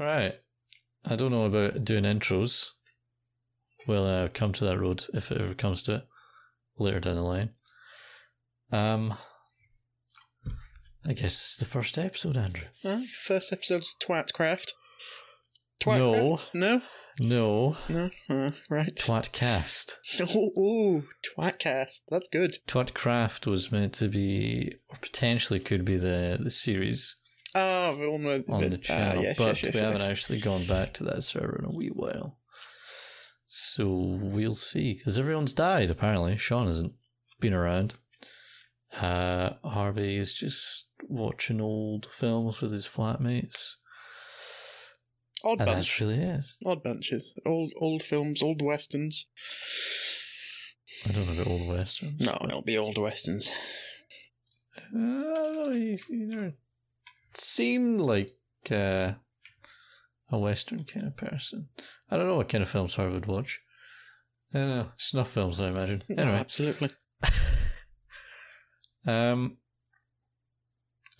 Right. I don't know about doing intros. We'll uh, come to that road if it ever comes to it later down the line. Um, I guess it's the first episode, Andrew. Uh, first episode of Twatcraft. No. Twatcraft? No? No, No? Uh, right. Twatcast. Oh, ooh, Twatcast. That's good. Twatcraft was meant to be, or potentially could be the the series Oh, the one with on the ah, channel, yes, but yes, yes, we haven't actually gone back to that server in a wee while. So we'll see, because everyone's died apparently. Sean hasn't been around. Uh, Harvey is just watching old films with his flatmates, Odd and bunch. that's really it. Odd bunches. Old old films, old westerns. I don't know about old westerns. No, it'll be old westerns. Uh, I don't know. He's, seemed like uh, a Western kind of person. I don't know what kind of films Harvey would watch. I don't know. Snuff films, I imagine. No, absolutely. um,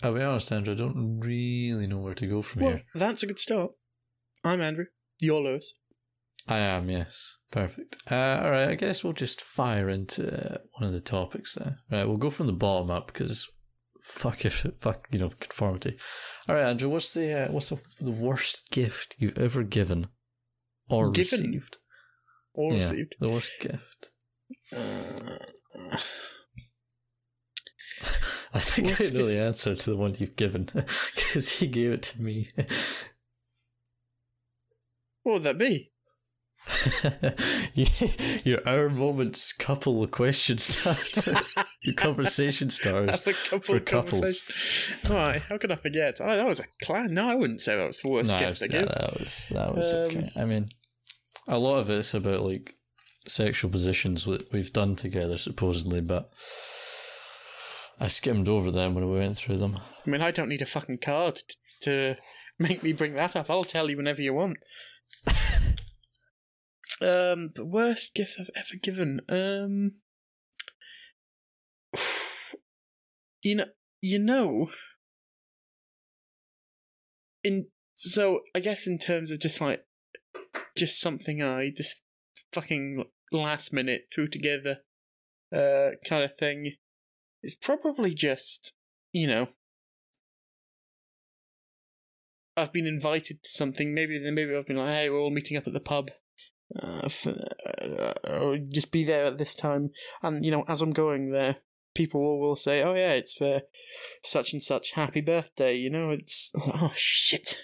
I'll be honest, Andrew, I don't really know where to go from Well, here. that's a good start. I'm Andrew. You're Lewis. I am, yes. Perfect. Uh, all right, I guess we'll just fire into uh, one of the topics there. Right, we'll go from the bottom up because fuck if fuck you know conformity. All right, Andrew, what's the uh, what's the, the worst gift you've ever given or Given? received? Or yeah, received. the worst gift. Uh, I think I know the answer to the one you've given because he gave it to me. what would that be? Your our moments couple of question starter. Your conversation starter. A couple for of couples. conversations. How could I forget? Oh, that was a clan. No, I wouldn't say that was the worst No, gift I gave. that was that was Um, okay. I mean, a lot of it's about like sexual positions that we've done together, supposedly, but I skimmed over them when we went through them. I mean, I don't need a fucking card to make me bring that up. I'll tell you whenever you want. um, the worst gift I've ever given. Um, you know, you know. In so, I guess in terms of just like, just something I just fucking last minute threw together, uh, kind of thing. It's probably just you know, I've been invited to something. Maybe maybe I've been like, hey, we're all meeting up at the pub. Uh, f- uh, just be there at this time. And you know, as I'm going there, people will, will say, "Oh yeah, it's for such and such. Happy birthday!" You know, it's oh shit,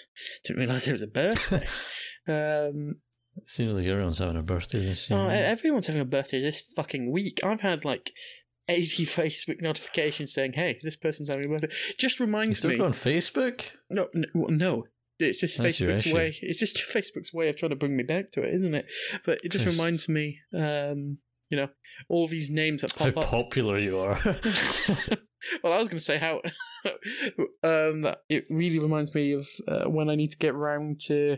didn't realize it was a birthday. um, It seems like everyone's having a birthday this year. oh, everyone's having a birthday this fucking week. I've had like. 80 Facebook notifications saying, hey, this person's having a birthday. Just you reminds still me. go on Facebook? No, no, no. It's just That's Facebook's way. It's just Facebook's way of trying to bring me back to it, isn't it? But it just reminds me, um, you know, all these names that How pop up. popular you are. well, I was going to say how um, that it really reminds me of uh, when I need to get round to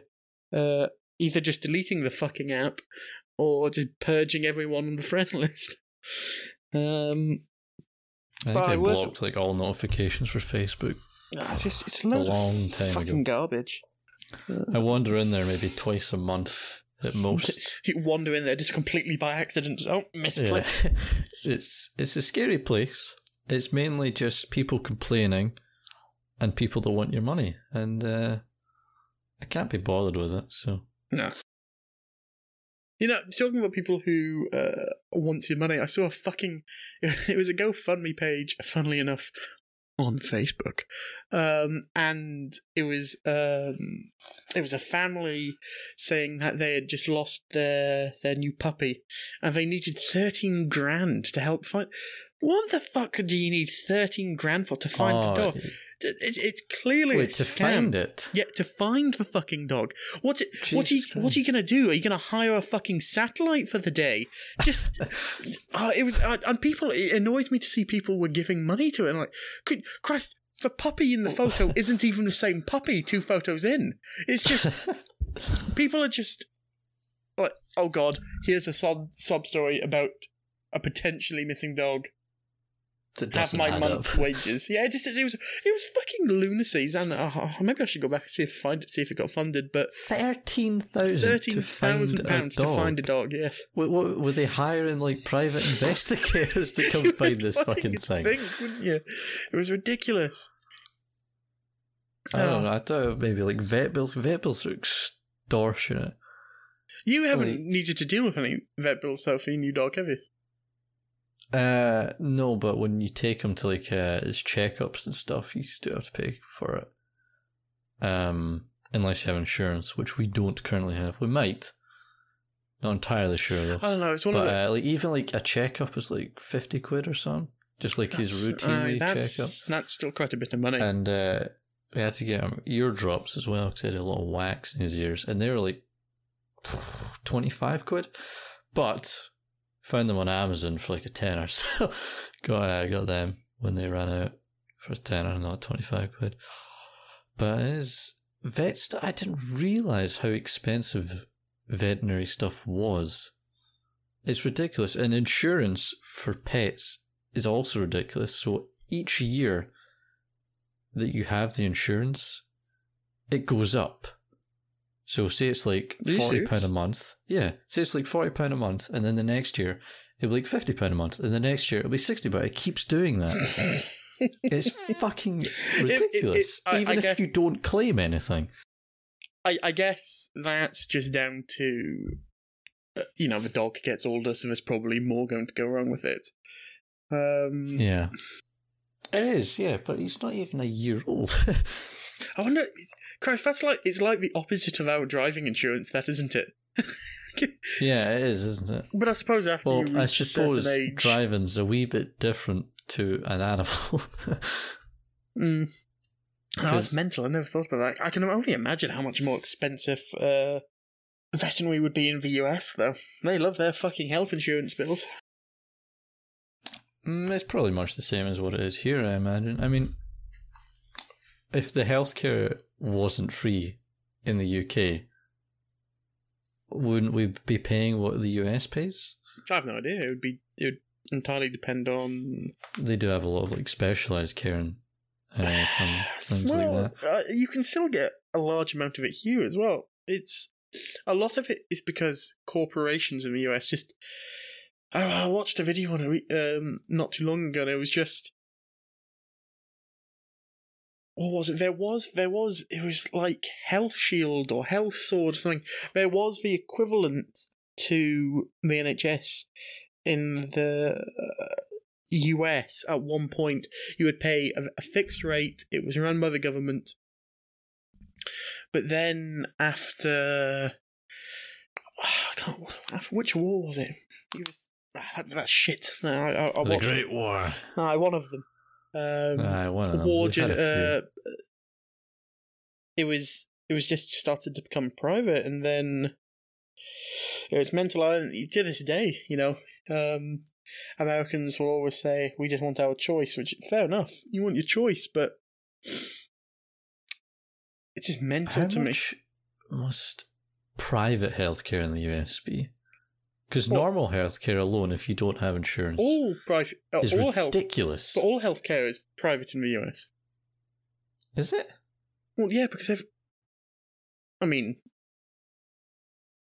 uh, either just deleting the fucking app or just purging everyone on the friend list. Um, I think I was- blocked like all notifications for Facebook. Nah, it's just it's A a long of time fucking ago. garbage. I wander in there maybe twice a month at most. You wander in there just completely by accident. Oh, misclick. Yeah. it's it's a scary place. It's mainly just people complaining and people that want your money. And uh, I can't be bothered with it, so No. You know, talking about people who uh, want your money, I saw a fucking. It was a GoFundMe page, funnily enough, on Facebook, um, and it was um, it was a family saying that they had just lost their their new puppy, and they needed thirteen grand to help find. What the fuck do you need thirteen grand for to find the Oh, dog? It's, it's clearly Wait, a to scam. find it. Yeah, to find the fucking dog. What's it? what's he? Jesus What's he gonna do? Are you gonna hire a fucking satellite for the day? Just, uh, it was, uh, and people. It annoyed me to see people were giving money to it. And like, could Christ, the puppy in the photo isn't even the same puppy two photos in. It's just people are just like, oh god, here's a sob sob story about a potentially missing dog. That doesn't my month's wages. Yeah, it just it was it was fucking lunacy. And uh, maybe I should go back and see if find it, see if it got funded. But Thirteen thousand thirteen thousand pounds to find a dog. Yes, What, what, were they hiring like private investigators to come find this fucking thing? think, wouldn't you? It was ridiculous. I don't Oh. know. I thought maybe like vet bills. Vet bills are extortionate. You haven't Like- needed to deal with any vet bills though for your new dog, have you? Uh, no, but when you take him to like uh, his checkups and stuff, you still have to pay for it. Um, unless you have insurance, which we don't currently have. We might. Not entirely sure though. I don't know. It's one of But the uh, like even like a checkup is like fifty quid or something. Just like his that's- routine aye, wee checkup. that's, still quite a bit of money. and uh, we had to get him ear drops as well because he had a lot of wax in his ears, and they were like twenty five quid. But found them on Amazon for like a tenner, so got uh, got them when they ran out for a tenner, not twenty five quid. But his vet stuff, I didn't realize how expensive veterinary stuff was. It's ridiculous, and insurance for pets is also ridiculous. So each year that you have the insurance, it goes up. So say it's like forty pound a month. Yeah, say it's like forty pound a month, and then the next year it'll be like fifty pound a month, and the next year it'll be sixty. But it keeps doing that. it's fucking ridiculous. I- I Even if guess- you don't claim anything. I, I guess that's just down to, uh, you know, the dog gets older, so there's probably more going to go wrong with it. Um, Yeah, it is. Yeah, but he's not even a year old. I wonder, is- Christ, that's like it's like the opposite of our driving insurance, that isn't it? yeah, it is, isn't it? But I suppose after you Well, I reach a suppose certain age, driving's a wee bit different to an animal. Mm. Oh, that's mental. I never thought about that. I can only imagine how much more expensive uh, veterinary would be in the US, though. They love their fucking health insurance bills. Mm, it's probably much the same as what it is here, I imagine. I mean, if the healthcare wasn't free in the UK, wouldn't we be paying what the US pays? I have no idea. It would be. It would entirely depend on. They do have a lot of like specialized care and uh, some things well, like that. Uh, you can still get a large amount of it here as well. It's a lot of it is because corporations in the US just. Oh, I watched a video on it um, not too long ago. And it was just. What was it? There was there was it was like Health Shield or Health Sword or something. There was the equivalent to the NHS in the uh, US at one point. You would pay a, a fixed rate. It was run by the government. But then after, I can't. After which war was it? It was ah, that, that shit. No, I, I, I the Great War. no, one of them. Um, Aye, one of war. We've had ju- a few. Uh, it was. It was just started to become private, and then it's mental. and To this day, you know, um, Americans will always say, "We just want our choice," which fair enough. You want your choice, but it's just mental How to me. much must private healthcare in the US be? Because Well- normal healthcare alone, if you don't have insurance, All private, uh, is all health, ridiculous. but all healthcare is private in the US. Is it? Well, yeah, because. I mean,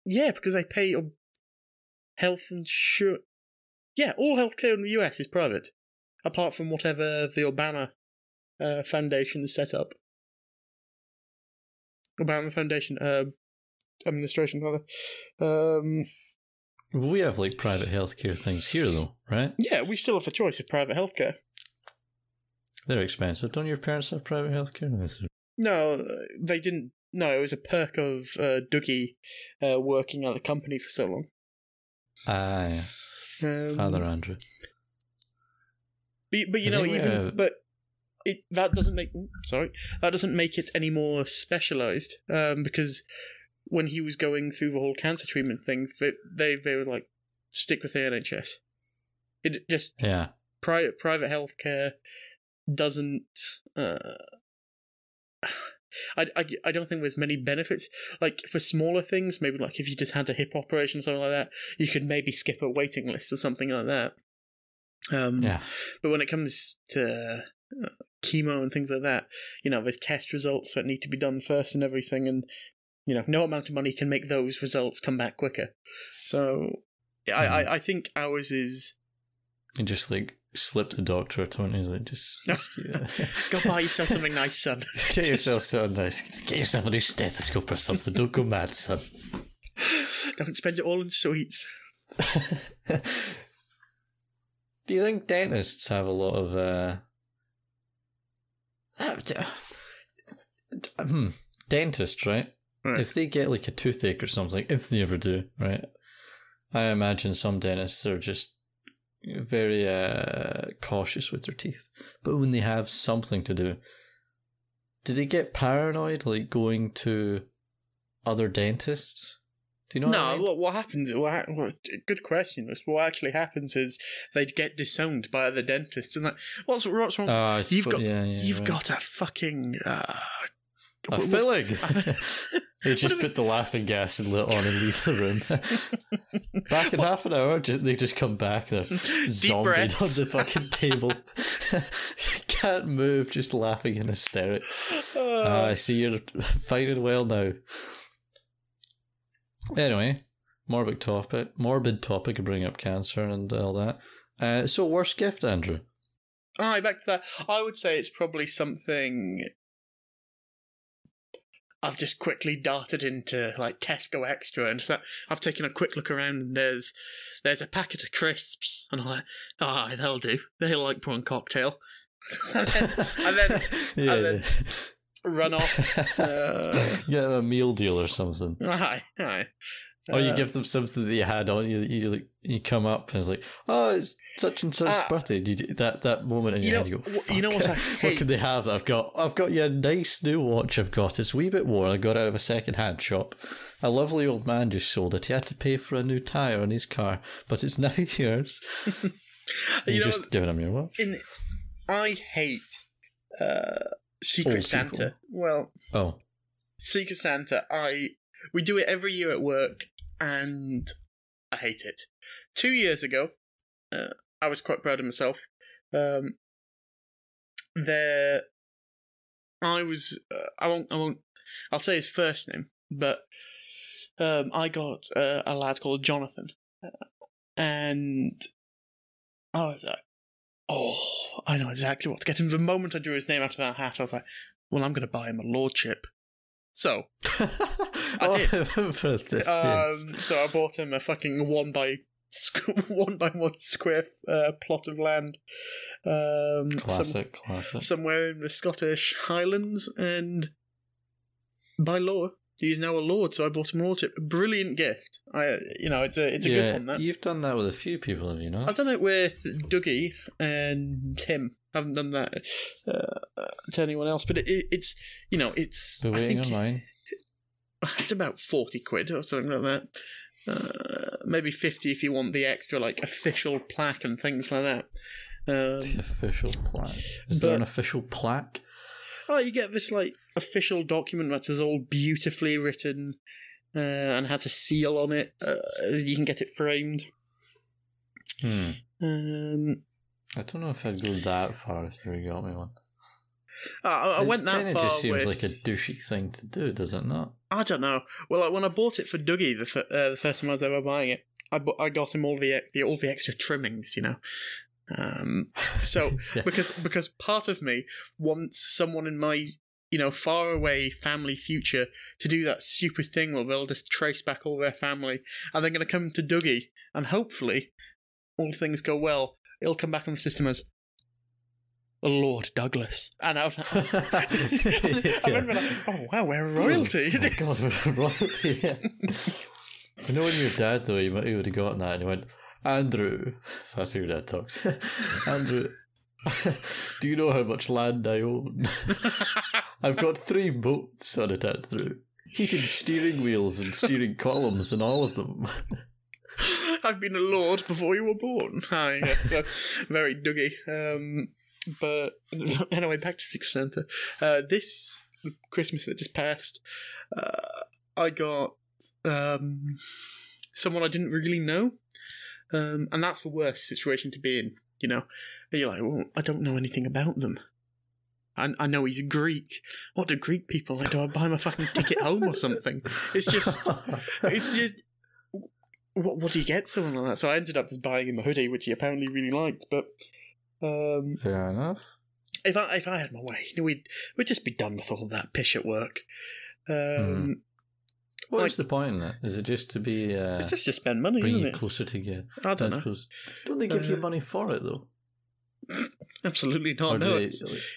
yeah, because they pay your health insurance. Yeah, all healthcare in the US is private, apart from whatever the Obama uh, Foundation set up. Obama Foundation uh, administration, rather. Um, We have like private healthcare things here, though, right? yeah, we still have a choice of private healthcare. They're expensive. Don't your parents have private healthcare? No, No, they didn't. No, it was a perk of uh, Dougie uh, working at the company for so long. Ah, yes. Um, Father Andrew. But, but you I know, even uh, but it that doesn't make sorry that doesn't make it any more specialized. Um, because when he was going through the whole cancer treatment thing, they they, they were like stick with the NHS. It just Yeah. private private healthcare doesn't. Uh, I, I, I don't think there's many benefits. Like for smaller things, maybe like if you just had a hip operation or something like that, you could maybe skip a waiting list or something like that. Um, Yeah. But when it comes to uh, chemo and things like that, you know, there's test results that need to be done first and everything, and you know, no amount of money can make those results come back quicker. So, I, I, I think ours is And just like slip the doctor a twenty, like just, just yeah. go buy yourself something nice, son. get yourself something nice. Get yourself a new stethoscope or something. Don't go mad, son. Don't spend it all in sweets. Do you think dentists have a lot of uh, uh, d- d- hmm, dentists, right? Right. If they get like a toothache or something, if they ever do, right? I imagine some dentists are just very uh, cautious with their teeth. But when they have something to do, do they get paranoid, like going to other dentists? Do you know? no, what I mean? what, what happens? What, what, good question. What actually happens is they'd get disowned by other dentists, and like, what's what's wrong? I You've got- yeah, yeah, You've right. got a fucking uh, a filling. They just put the laughing gas and lit on and leave the room. back in half an hour, ju- they just come back. They're zombied on the fucking table. Can't move, just laughing in hysterics. Ah, I see you're fighting well now. Anyway, morbid topic. Morbid topic of bringing up cancer and all that. Uh, so, worst gift, Andrew? Aye, back to that. I would say it's probably something. I've just quickly darted into like Tesco Extra, and so I've taken a quick look around, and there's there's a packet of crisps, and I'm like, ah, they'll do. They like prawn cocktail, and then, and then yeah, and then- run off. Uh, Get a meal deal or something. aye, aye. Or you Uh, give them something that you had on you. You like you come up and it's like, oh, it's such and such birthday. You that that moment in You your know- head, you go, wh- you know what I what can they have that I've got? I've got you a nice new watch. I've got it's a wee bit worn. I got it out of a second hand shop. A lovely old man just sold it. He had to pay for a new tire on his car, but it's now yours. You You're know just giving him your watch. in I hate uh, Secret Old Santa. people. Well, Oh, Secret Santa, I we do it every year at work, and I hate it. Two years ago, uh, I was quite proud of myself. Um, there, I was. Uh, I won't. I won't. I'll say his first name, but um, I got uh, a lad called Jonathan, uh, and I was like, "Oh, I know exactly what to get him." The moment I drew his name out of that hat, I was like, "Well, I'm going to buy him a lordship." So, I did. remember this. yes. um, so I bought him a fucking one by one by one square uh, plot of land, um, some- Classic, classic. somewhere in the Scottish Highlands, and by law, he's now a lord. So I bought him a lordship. Brilliant gift. I, you know, it's a it's a yeah, good one. That you've done that with a few people, have you not? I've done it with Dougie and Tim. I haven't done that uh, to anyone else, but it, it, it's you know it's Been I waiting think on mine. it's about forty quid or something like that. Uh, maybe fifty if you want the extra like official plaque and things like that. Um, The official plaque. Is there an official plaque? oh, you get this like official document that's all beautifully written uh, and has a seal on it. Uh, you can get it framed. Hmm. Um, I don't know if I'd go that far if you got me one. I, I went that far just seems with. like a douchey thing to do, does it not? I don't know. Well, like, when I bought it for Dougie the, f- uh, the first time I was ever buying it, I bu- I got him all the, the all the extra trimmings, you know. Um, so Yeah. because because part of me wants someone in my you know far away family future to do that stupid thing where they'll just trace back all their family, and they're going to come to Dougie, and hopefully, all things go well, it'll come back on the system as. Lord Douglas, and I, was, I remember like, oh wow, we're oh royalty. Oh God, we're royalty. Yeah. you know when your dad though, he, might- he would have gotten that and he went, Andrew. That's how your dad talks. Andrew, do you know how much land I own? I've got three boats on it through. Heated steering wheels and steering columns and all of them. I've been a lord before you were born. Yes, so very Dougie. Um, but anyway, back to Secret Santa. Uh, this Christmas that just passed, uh, I got um, someone I didn't really know, um, and that's the worst situation to be in. you know. And you're like, well, I don't know anything about them. I, I know he's Greek. What do Greek people like? Do I buy my fucking ticket home or something? It's just, it's just, what, what do you get someone like that? So I ended up just buying him a hoodie, which he apparently really liked. But um, Fair enough. if I if I had my way, we'd we'd just be done with all that pish at work. Um, What Like- the point in that? Is it just to be uh, It's just to spend money, bring you it? closer together? I I don't know. Don't they give you Uh, money for it though? Absolutely not. or no, they,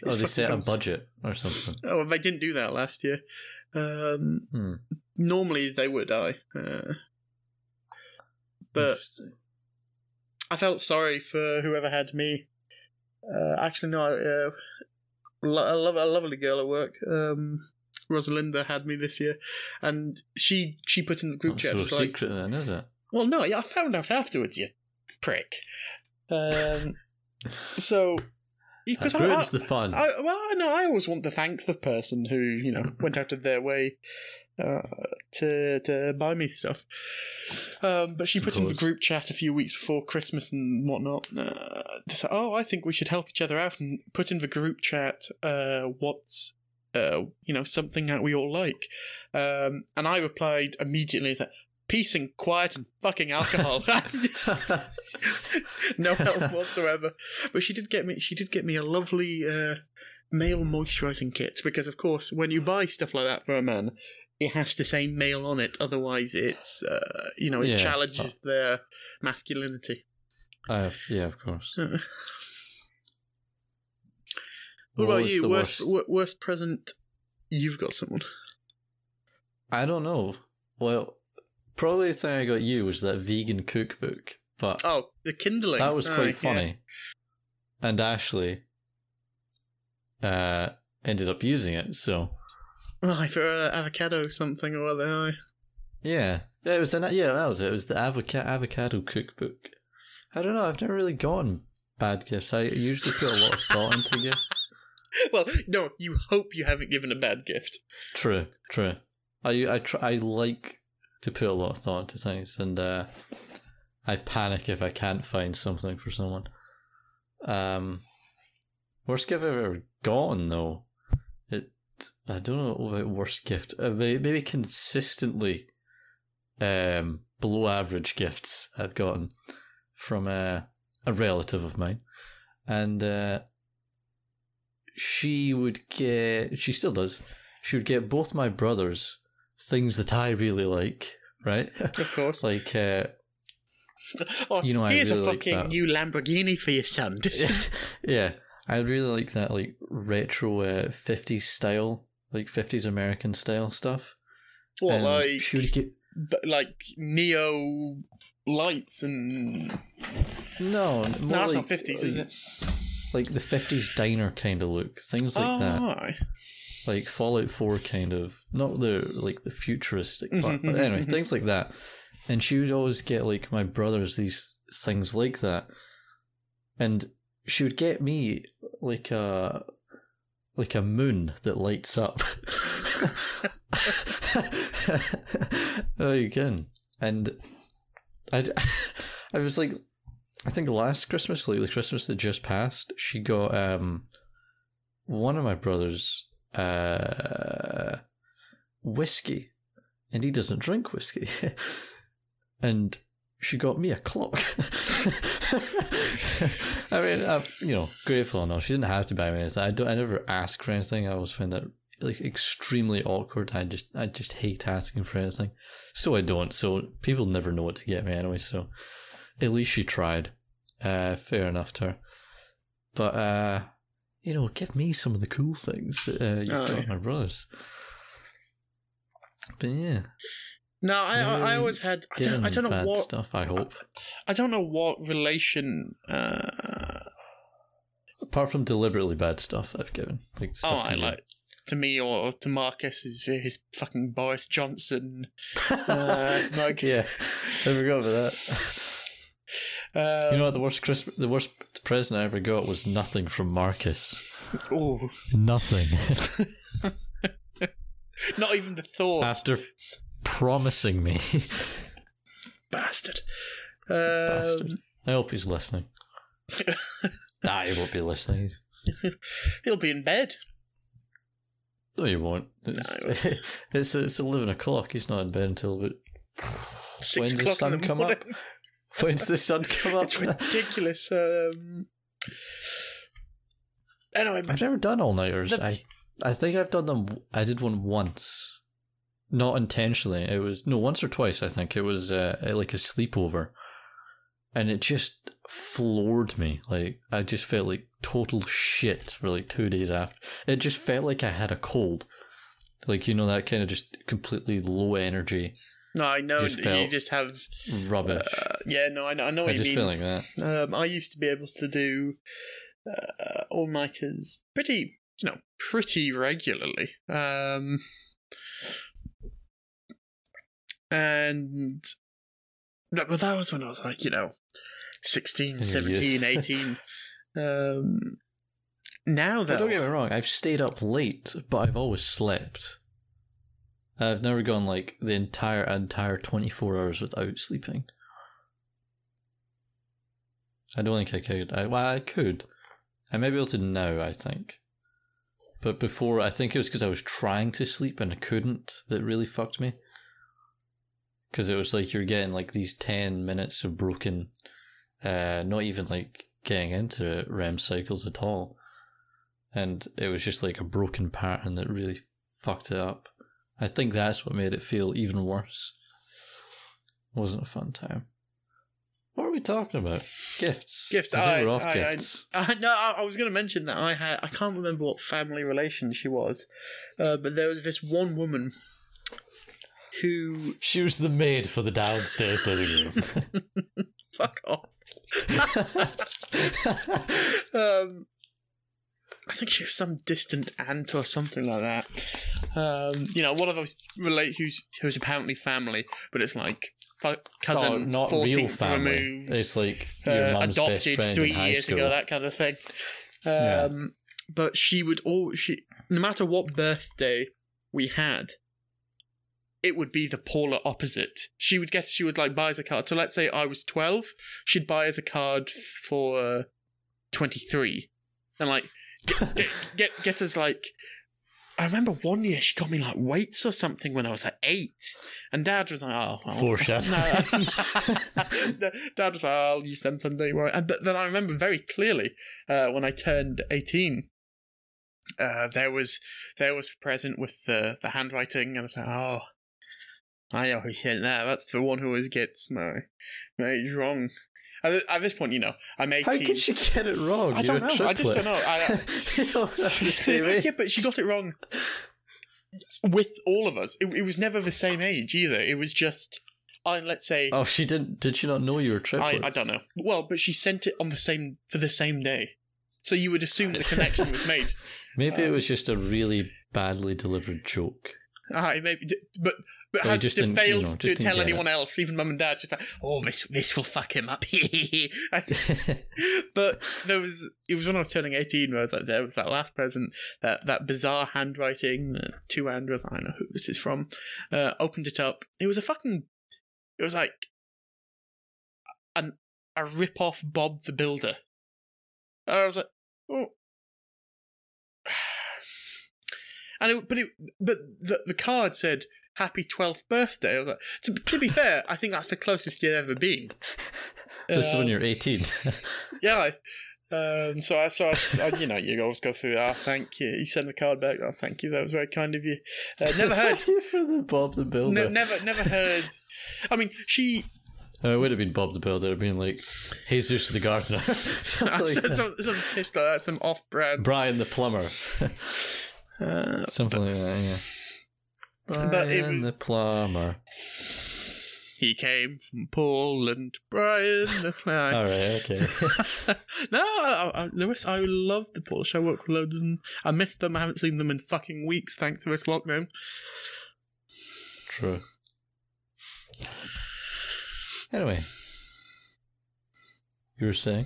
or they set a budget or something? Oh, they didn't do that last year. Um, Hmm. normally they would, I. Uh, but I felt sorry for whoever had me. Uh, actually, no. Uh, lo- a, lo- a lovely girl at work, um, Rosalinda, had me this year, and she she put in the group chat. so like, secret then, is it? well, no, yeah, I found out afterwards. You prick. Um, so because I, I, the fun. I, well, I know I always want to thank the person who you know went out of their way uh, to to buy me stuff. Um, but she put in the group chat a few weeks before Christmas and whatnot. Uh, to say, oh, I think we should help each other out and put in the group chat uh, what's uh, you know something that we all like. Um, and I replied immediately that peace and quiet and fucking alcohol. no help whatsoever. But she did get me. She did get me a lovely uh, male moisturising kit because, of course, when you buy stuff like that for a man, it has to say male on it. Otherwise, it's uh, you know it Yeah. challenges their masculinity. Uh, yeah, of course. what about you? Worst, worst? worst present. You've got someone. I don't know. Well, probably the thing I got you was that vegan cookbook, but Oh, the kindling. that was quite yeah. funny. And Ashley uh, ended up using it, so Aye, for uh, avocado something or other. Yeah, yeah, it was an, yeah, that was it. It was the avoca- avocado cookbook. I don't know. I've never really gotten bad gifts. I usually put a lot of thought into gifts. Well, no, you hope you haven't given a bad gift. True, true. I I try, I like to put a lot of thought into things, and uh, I panic if I can't find something for someone. Um, worst gift I've ever gotten though, it I don't know about worst gift. Uh, maybe consistently, um, below average gifts I've gotten from uh, a relative of mine, and uh, she would get. She still does. She would get both my brothers things that I really like, right? Of course. like uh, oh, you know, I here's really a like fucking that. new Lamborghini for your son. yeah, I really like that like retro uh, 50s style, like 50s American style stuff. And like, she would get like neo lights and no, no, that's like, not fifties, is it? Like the 50s diner kind of look, things like oh, that. Like Fallout Four kind of not the like the futuristic part, but anyway, mhm. things like that. And she would always get like my brothers these things like that, and she would get me like a like a moon that lights up. oh, you can, and I I was like, I think last Christmas, like the Christmas that just passed, she got um one of my brothers uh whiskey and he doesn't drink whiskey. And she got me a clock. I mean i'm you know grateful enough she didn't have to buy me anything. I don't i never ask for anything. I always find that like extremely awkward. I just i just hate asking for anything. So i don't. So people never know what to get me anyway. So at least she tried. Uh fair enough to her. But uh you know, give me some of the cool things that uh, you Aye. got my brothers. But yeah, No, I, I, I always had. I don't, I don't know bad what. stuff. I hope, I don't know what relation. Uh, apart from deliberately bad stuff, I've given like oh, stuff I to you. like to me or to Marcus is his fucking Boris Johnson uh, mug. yeah, I forgot about that. Um, you know what? The worst Christmas, the worst present I ever got was nothing from Marcus. oh, Nothing. not even the thought, After promising me, bastard. Um, bastard. I hope he's listening. Nah, he won't be listening. He'll be in bed. No, you won't. It's, it's, it's 11 o'clock. He's not in bed until about. Six When's the o'clock sun in the come up? Morning. When's the sun come up? It's ridiculous. Um, anyway, I've never done all nighters. The- I I think I've done them. I did one once, not intentionally. It was no once or twice. I think it was uh, like a sleepover, and it just floored me. Like I just felt like total shit for like two days after. It just felt like I had a cold. Like you know that kind of just completely low energy no, I know just you just have. rubbish. Uh, yeah, no, I know, I know what I you mean. feel like that. Um, I used to be able to do uh, all nighters pretty, you know, pretty regularly. Um, and but that was when I was like, you know, 16, 17, 18. um, now But don't get me wrong, I've stayed up late, but I've always slept. I've never gone like the entire entire twenty four hours without sleeping. I don't think I could. I well, I could. I may be able to now. I think, but before, I think it was because I was trying to sleep and I couldn't. That really fucked me. Because it was like you're getting like these ten minutes of broken, uh, not even like getting into REM cycles at all and it was just like a broken pattern that really fucked it up. I think that's what made it feel even worse. It wasn't a fun time. What are we talking about? Gifts. Gifts, I I- we're off I- I- gifts. Uh, no, I, I was going to mention that I had. I can't remember what family relation she was, uh, but there was this one woman who. She was the maid for the downstairs living room. Fuck off. um, I think she was some distant aunt or something like that. Um, you know, one of those relate who's who's apparently family, but it's like cousin, Oh, not real 14th family. removed, It's like your uh, adopted friend three in high years school. ago, that kind of thing. Um, Yeah. But she would all she no matter what birthday we had, it would be the polar opposite. She would get she would like buy us a card. So let's say I was twelve, she'd buy us a card for uh, twenty three, and like get, get us like. I remember one year she got me like weights or something when I was like eight, and Dad was like, "Oh, well, Foreshadowing. no. Dad was like, "Oh, "I'll use them someday." Right? And th- then I remember very clearly uh, when I turned eighteen. Uh, there was there was present with the the handwriting, and I was like, "Oh, I know who sent that. That's the one who always gets my my wrong." At, at this point, you know, I'm eighteen. How could she get it wrong? I don't a know. I just don't know. I- You don't have the same yeah, but she got it wrong with all of us. It, it was never the same age either. It was just, I let's say, Oh, she didn't. Did she not know you were I, triplets? I don't know. Well, but she sent it on the same for the same day, so you would assume the connection was made. Maybe it Um, was just a really badly delivered joke. Ah, maybe, but but had just failed you know, to tell anyone else, even mum and dad. Just like, oh, this this will fuck him up. but there was it was when I was turning eighteen where I was like there was that last present that that bizarre handwriting two handwrites I don't know who this is from uh, opened it up it was a fucking it was like an a rip off Bob the Builder and I was like oh and it, but it but the the card said happy 12th birthday like to, to be fair I think that's the closest you've ever been this is when you're 18. yeah. Um, so I, so I, I, you know, you always go through. Oh, thank you. You send the card back. Oh, thank you. That was very kind of you. Uh, never heard. For the Bob the Builder. ne- never, never heard. I mean, she. Oh, it would have been Bob the Builder. It'd been like Jesus the Gardener. Something like some, that. some, some like that, some off-brand. Brian the Plumber. Uh, Something like that, yeah. But it was- the Plumber. he came from Poland, Brian. the flag. All right, okay. no, I, I, Lewis, I love the Polish. I work with loads of them. I miss them. I haven't seen them in fucking weeks thanks to this lockdown. True. Anyway, you were saying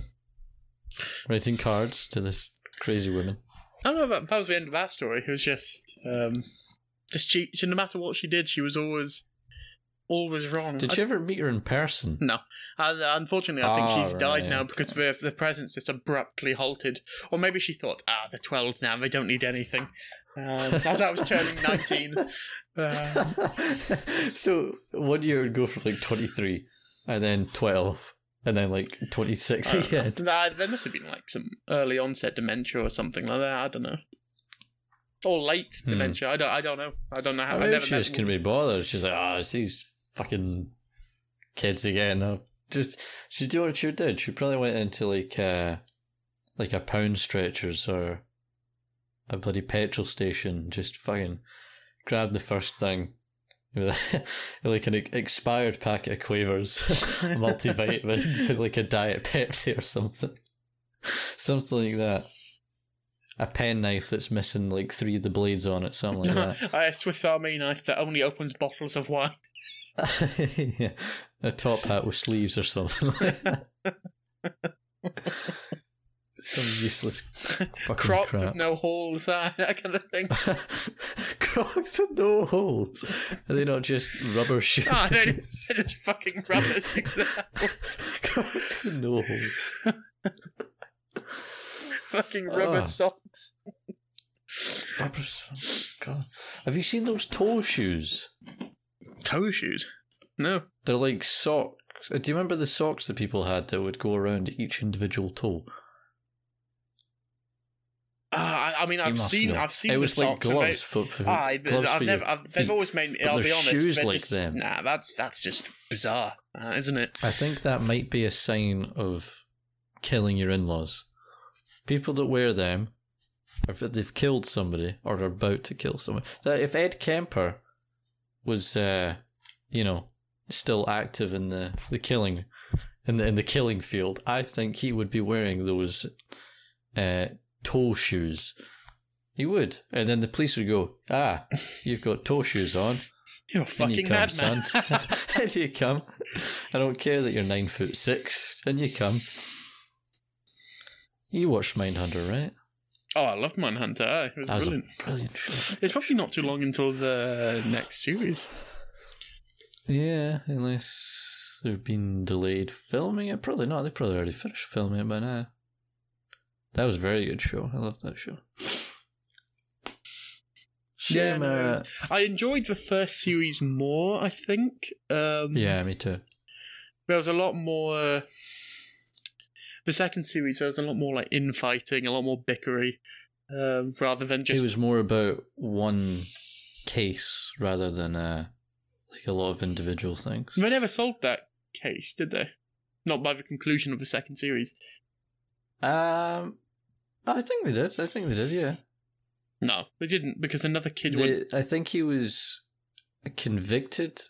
writing cards to this crazy woman. I don't know that, that was the end of that story. It was just, um, just she, she. No matter what she did, she was always, all was wrong. Did I- you ever meet her in person? No. Uh, unfortunately, I think Ah, she's died right, now because the, the presents just abruptly halted. Or maybe she thought, ah, they're 12 now, they don't need anything. Um, as I was turning 19. Uh, so one year would go from like 23 and then 12 and then like 26 again. nah, there must have been like some early onset dementia or something like that. I don't know. Or late Hmm. dementia. I don't. I don't know. I don't know how. I I never she just couldn't be bothered. She's like, ah, it's these fucking kids again. No, just she do what she did. She probably went into like uh like a pound stretchers or a bloody petrol station. Just fucking grabbed the first thing. like an expired packet of quavers, multivitamins, like a diet Pepsi or something, something like that. A pen knife that's missing like three of the blades on it, something like that. a Swiss Army knife that only opens bottles of wine. yeah, a top hat with sleeves or something like that. Some useless fucking Crocs crap. with no holes, that, that kind of thing. Crocs with no holes. Are they not just rubber shoes? Ah, is, that is fucking rubber. Crocs with no holes. Fucking rubber Ah. socks. Rubber so- God. Have you seen those toe shoes? Toe shoes? No. They're like socks. Uh, Do you remember the socks that people had that would go around each individual toe? Ah, I, I mean, I've seen, know. I've seen it the like socks. gloves they- for, for Aye, but gloves I've for never. your I've, they've feet. always made but I'll be honest. shoes like just, them. Nah, that's that's just bizarre, uh, isn't it? I think that might be a sign of killing your in-laws. People that wear them, if they've killed somebody or are about to kill someone. That if Ed Kemper was, uh, you know, still active in the the killing, in the in the killing field, I think he would be wearing those uh, toe shoes. He would, and then the police would go, "Ah, you've got toe shoes on." You're a fucking you come, madman. son. in you come. I don't care that you're nine foot six. And you come. You watched Mindhunter, right? oh, I love Manhunter. aye, It was That brilliant. brilliant show. It's probably not too long until the next series. Yeah, unless they've been delayed filming it. Probably not. They probably already finished filming it by now. That was a very good show. I love that show. Yeah, no, I enjoyed the first series more. I think. Um, yeah, me too. there was a lot more. The second series, there was a lot more like infighting, a lot more bickery, um, rather than just it was more about one case rather than uh, like a lot of individual things. They never solved that case, did they? Not by the conclusion of the second series. Um, I think they did. I think they did. Yeah. No, they didn't because another kid went. I think he was convicted,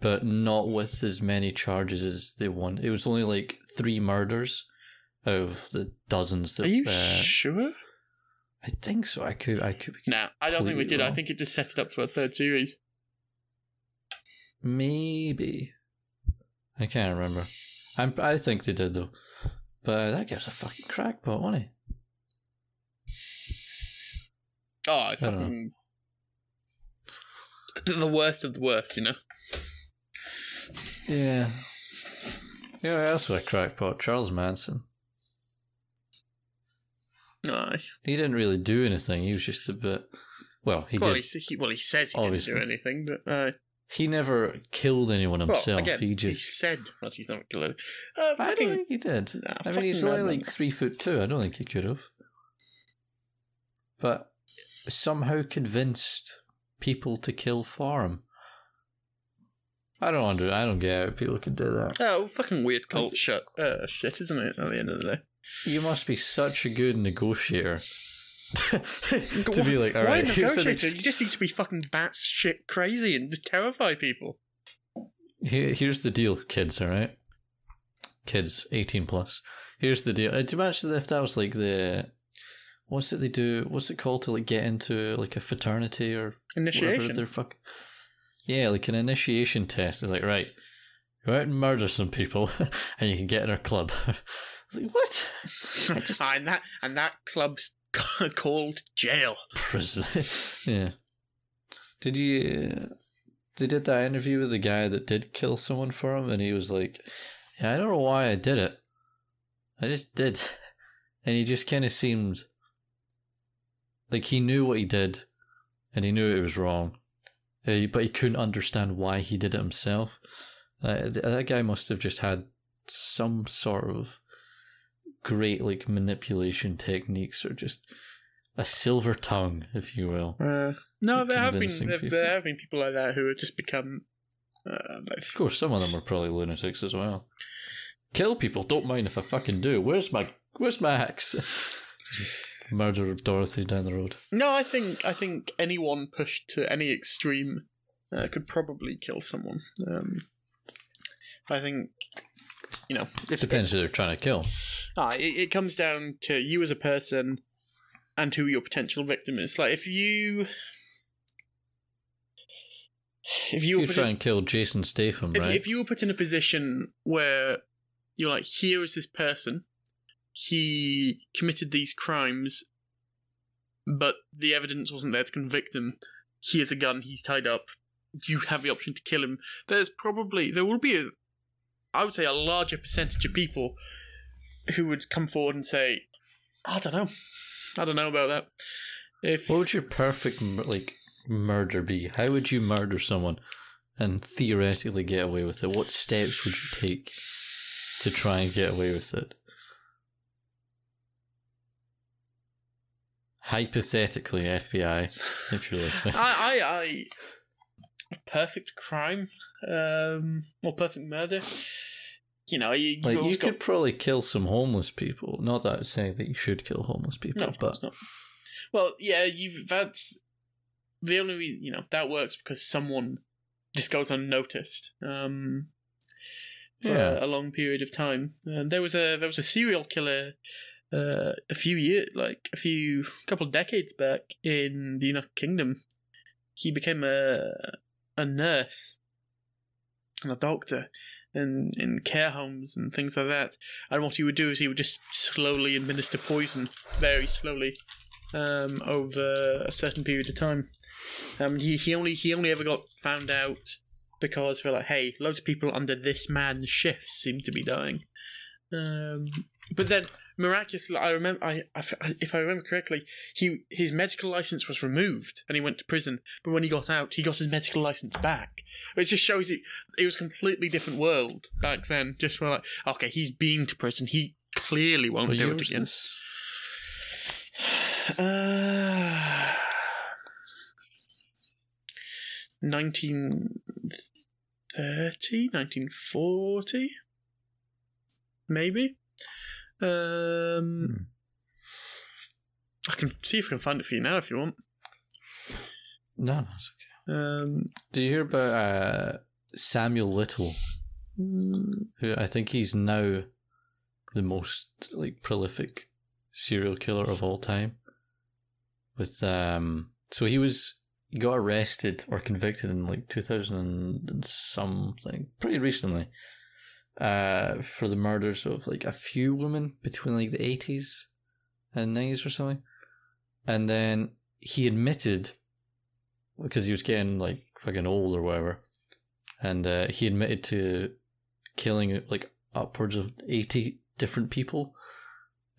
but not with as many charges as they want. It was only like three murders of the dozens that. Are you uh, sure? I think so. I could. I could. Be, No, I don't think we did. I think it just set it up for a third series. Maybe. I can't remember. I'm. I think they did though. But that gives a fucking crackpot, wasn't he? Oh, I don't know. fucking. The worst of the worst, you know? Yeah. Yeah, also a crackpot. Charles Manson. Aye. He didn't really do anything. He was just a bit. Well, he well, did. he, he, well, he says he Obviously. didn't do anything, but uh, He never killed anyone well, himself. again, he he, just. said that he's not killed. Uh, I don't think he did. Nah, I mean, he's only like three foot two. I don't think he could have. But somehow convinced people to kill for him. I don't under. I don't get how people can do that. oh, fucking weird cult shit, uh, shit, isn't it? At the end of the day, You must be such a good negotiator to be like, all why right, negotiator? ex- You just need to be fucking batshit crazy and just terrify people. Here, here's the deal, kids. All right, kids, eighteen plus. Here's the deal. Uh, Do you imagine if that was like the what's it they do? What's it called to like get into like a fraternity or Initiation. They're fuck. Yeah, like an initiation test. It's like right, go out and murder some people, and you can get in our club. I was like, what? I just- and that and that club's called jail. Prison. yeah. Did you? they did that interview with the guy that did kill someone for him, and he was like, "Yeah, I don't know why I did it. I just did," and he just kind of seemed like he knew what he did, and he knew it was wrong, uh, but he couldn't understand why he did it himself. Uh, that guy must have just had some sort of great like manipulation techniques, or just a silver tongue, if you will. Uh, no, there have been there, people. there have been people like that who have just become. Uh, like, Of course, some of them are probably lunatics as well. Kill people, don't mind if I fucking do. Where's my where's my axe? Murder of Dorothy down the road. no, I think I think anyone pushed to any extreme uh, could probably kill someone. Um, I think you know if Depends who they're trying to kill. Ah, it, it comes down to you as a person and who your potential victim is. Like if you if you You try in, and kill Jason Statham, if, right? if you were put in a position where you're like, here is this person, he committed these crimes, but the evidence wasn't there to convict him. He has a gun. He's tied up. You have the option to kill him. There's probably there will be a, I would say, a larger percentage of people who would come forward and say, I don't know, I don't know about that. If What would your perfect like murder be? How would you murder someone and theoretically get away with it? What steps would you take to try and get away with it? Hypothetically, FBI, if you're listening. I, I, I, perfect crime, um, or perfect murder. You know, you, you've Like you always could probably kill some homeless people. Not that I'm saying that you should kill homeless people, no, but. Well, yeah, you've that's the only re- you know that works because someone just goes unnoticed um, for Yeah. a, long period of time. And there was a there was a serial killer uh, a few years, like a few couple of decades back in the United Kingdom. He became a a nurse and a doctor in in care homes and things like that. And what he would do is he would just slowly administer poison, very slowly, um, over a certain period of time. Um, he, he only he only ever got found out because they're like, hey, loads of people under this man's shifts seem to be dying. Um, but then miraculously, I remember, I, I if I remember correctly, he his medical license was removed and he went to prison. But when he got out, he got his medical license back. It just shows it it was a completely different world back then. Just for like, okay, he's been to prison. He clearly won't what do it again. this? Uh, 1930, 1940, maybe. Um, Hmm. I can see if I can find it for you now if you want. No, no, it's okay. Um, Did you hear about uh, Samuel Little? Who I think he's now the most like prolific serial killer of all time. With um, so he was he got arrested or convicted in like two thousand and something, pretty recently, uh, for the murders of like a few women between like the eighties and nineties or something, and then he admitted because he was getting like fucking old or whatever, and uh, he admitted to killing like upwards of 80 different people.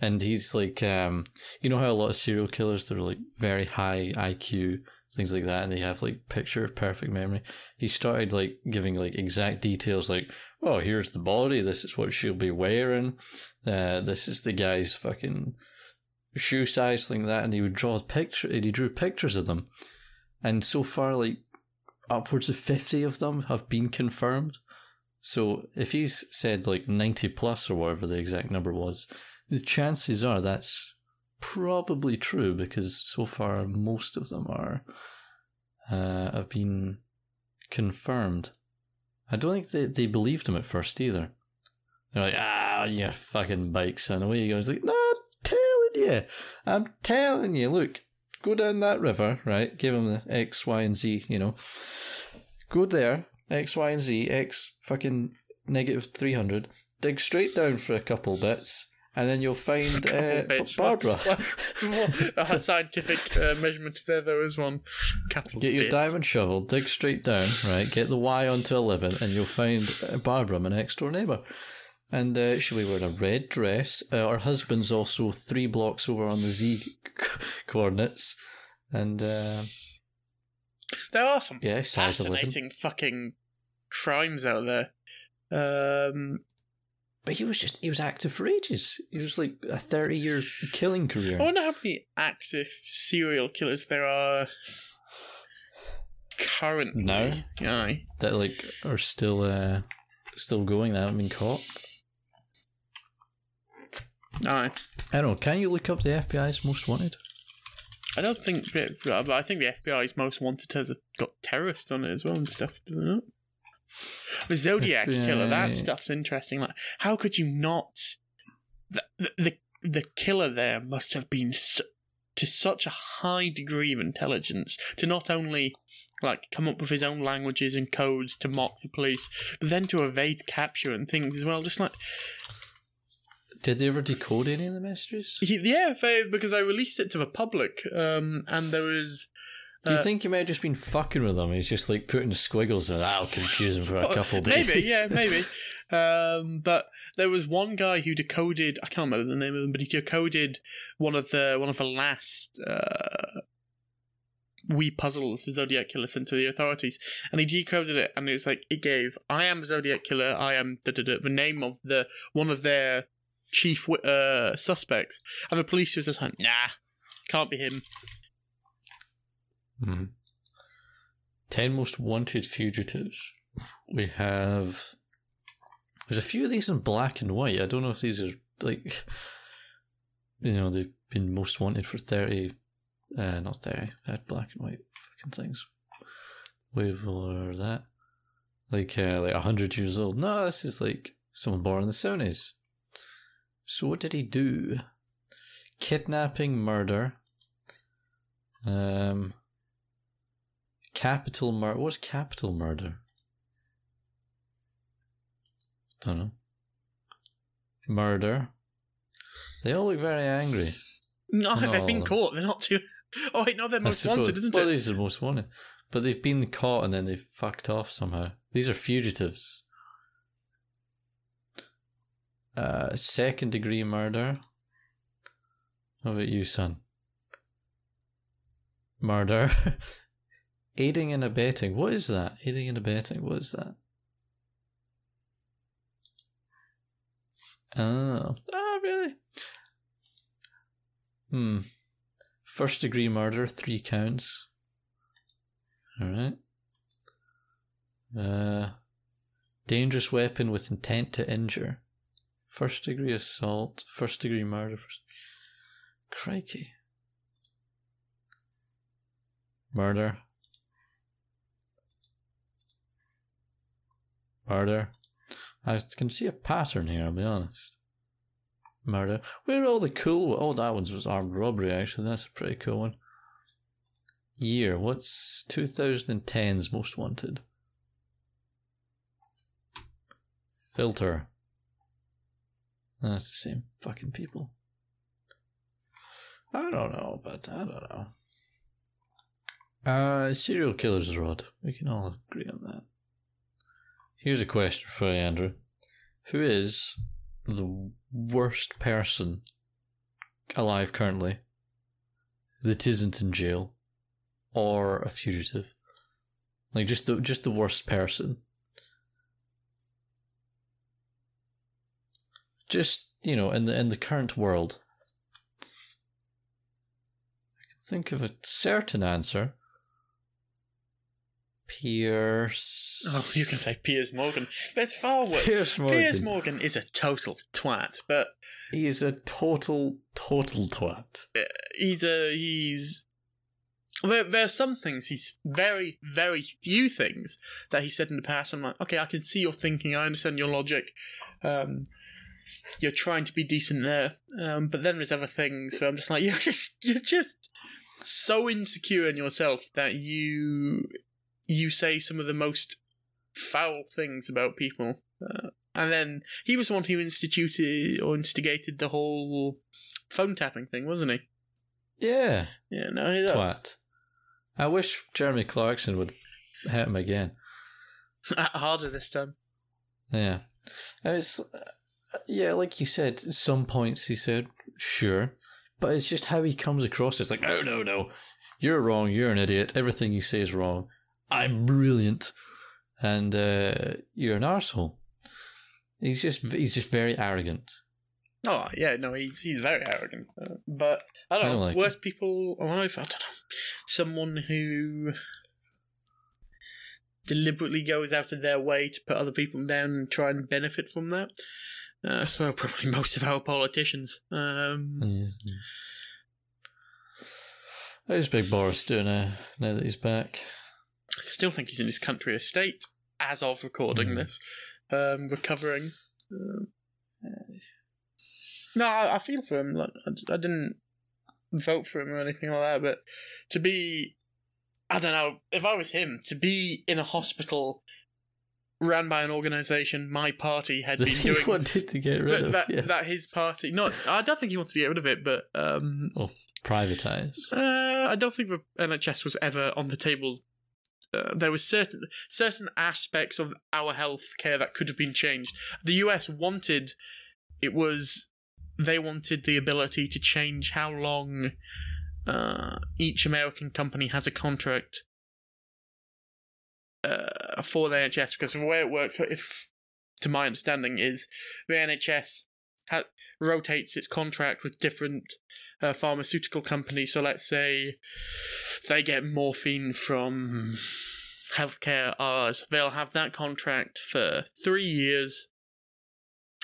And he's like um you know how a lot of serial killers they're like very high iq things like that and they have like picture perfect memory? He started like giving like exact details like oh here's the body this is what she'll be wearing uh this is the guy's fucking shoe size thing like that and he would draw a picture and he drew pictures of them and so far like upwards of 50 of them have been confirmed so if he's said like 90 plus or whatever the exact number was, the chances are that's probably true because so far most of them are uh, have been confirmed. I don't think they, they believed him at first either. They're like, ah, yeah, fucking bike, son. away he goes. Like, no, I'm telling you, I'm telling you. Look, go down that river, right? Give him the X, Y, and Z. You know, go there, X, Y, and Z, X fucking negative 300, dig straight down for a couple bits, and then you'll find uh, bits. Barbara. a scientific uh, measurement there, there was one. Get your diamond shovel, dig straight down, right? Get the Y onto 11, and you'll find uh, Barbara, my next door neighbour. And uh, she'll be wearing a red dress. Uh, her husband's also three blocks over on the Z coordinates. And uh, There are some yeah, size 11. fascinating fucking crimes out there. Um, But he was just, he was active for ages. He was like a 30 year killing career. I wonder how many active serial killers there are currently. No. Aye. that like are still uh, still going that haven't been caught. Aye. I don't know. Can you look up the FBI's most wanted? I don't think, but I think the FBI's most wanted has got terrorists on it as well and stuff. Doesn't it? The Zodiac killer, that FBI. stuff's interesting. Like, how could you not? The the the, killer there must have been to such a high degree of intelligence to not only like come up with his own languages and codes to mock the police, but then to evade capture and things as well. Just like Did they ever decode any of the messages? yeah, because I released it to the public, um, and there was. Do you uh, think he may have just been fucking with them? He's just like putting squiggles in. That'll confuse him for a couple of days. Maybe, yeah, maybe. Um, but there was one guy who decoded. I can't remember the name of him, but he decoded one of the one of the last uh, wee puzzles the Zodiac killer sent to the authorities, and he decoded it, and it was like it gave "I am Zodiac killer. I am da, the name of the one of their chief uh, suspects," and the police was just like, "Nah, can't be him." Mhm. Ten most wanted fugitives. We have. There's a few of these in black and white. I don't know if these are like. You know, they've been most wanted for 30. Uh, not 30. Uh, black and white fucking things. Way over that. Like, uh, like 100 years old. No, this is like someone born in the 70s. So, what did he do? Kidnapping, murder. Um. Capital murder. What's capital murder? Don't know. Murder. They all look very angry. No, Not they've been caught. They're not too. Oh wait, no, they're most suppose- wanted, isn't well, it? these are most wanted. But they've been caught and then they've fucked off somehow. These are fugitives. Uh, second degree murder. How about you, son? Murder. Aiding and abetting. What is that? Aiding and abetting. What is that? Oh. Ah, really? Hmm. First degree murder, three counts. Alright. Uh, dangerous weapon with intent to injure. First degree assault, first degree murder. Crikey. Murder. Murder. I can see a pattern here, I'll be honest. Murder. Where are all the cool? Oh, that one's was armed robbery. Actually, that's a pretty cool one. Year. What's 2010's most wanted? Filter. That's the same fucking people. I don't know, but I don't know. Uh, serial killers, Rod. We can all agree on that. Here's a question for you, Andrew. Who is the worst person alive currently that isn't in jail or a fugitive? Like just the just the worst person. Just you know, in the in the current world. I can think of a certain answer. Pierce. Oh, you can say Piers Morgan. It's far worse. Piers Morgan. Piers Morgan is a total twat, but He is a total, total twat. he's a he's. There, there are some things he's very, very few things that he said in the past. I'm like, okay, I can see your thinking. I understand your logic. Um, you're trying to be decent there, um, but then there's other things where I'm just like, you're just, you're just so insecure in yourself that you, you say some of the most foul things about people. Uh, And then he was the one who instituted or instigated the whole phone tapping thing, wasn't he? Yeah, Yeah, no, he, twat. I wish Jeremy Clarkson would hit him again. harder this time. Yeah. It's, uh, yeah, like you said, some points he said, sure. But it's just how he comes across. It's like, no, no, no. You're wrong. You're an idiot. Everything you say is wrong. I'm brilliant. And uh, you're an arsehole. He's just, he's just very arrogant. Oh yeah, no, he's he's very arrogant. Uh, but I don't I know. like worst people alive. I don't know. Someone who deliberately goes out of their way to put other people down and try and benefit from that. Uh, so probably most of our politicians. Um, Yes. How's Big Boris doing uh, now that he's back? I still think he's in his country estate as of recording Mhm. this, um, recovering. Um, no, I, I feel for him. Like I, I didn't vote for him or anything like that, but to be, I don't know, if I was him, to be in a hospital ran by an organisation my party had That been he doing. wanted to get rid That, of. that, yeah. that his party, not, I don't think he wanted to get rid of it, but um, Privatise. uh, I don't think the NHS was ever on the table. Uh, there was certain certain aspects of our health care that could have been changed. The US wanted it was they wanted the ability to change how long uh, each American company has a contract uh, for the NHS because the way it works, if to my understanding, is the NHS ha- rotates its contract with different uh, pharmaceutical company. So let's say they get morphine from healthcare R's, they'll have that contract for three years,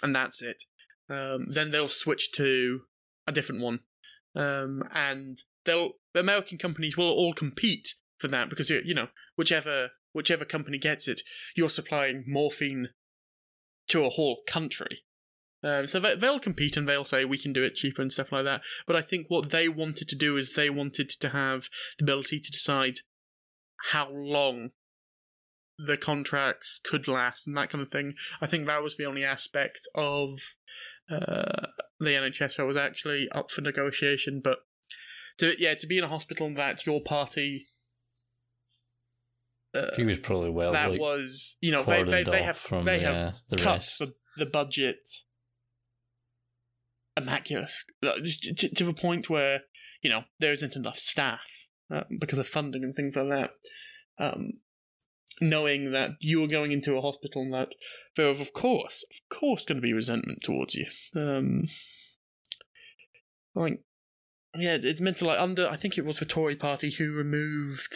and that's it. Um, then they'll switch to a different one, um, and they'll the American companies will all compete for that because you know whichever whichever company gets it, you're supplying morphine to a whole country. Um, so they, they'll compete and they'll say we can do it cheaper and stuff like that. But I think what they wanted to do is they wanted to have the ability to decide how long the contracts could last and that kind of thing. I think that was the only aspect of uh, the NHS that was actually up for negotiation. But to yeah, to be in a hospital and that your party. Uh, He was probably well that like, was you know they, they, they have from they have uh, the cut the, the budget immaculate to, to the point where you know there isn't enough staff uh, because of funding and things like that. Um, knowing that you are going into a hospital and that there is of course, of course, going to be resentment towards you. Um, like, yeah, it's meant to like under. I think it was the Tory Party who removed.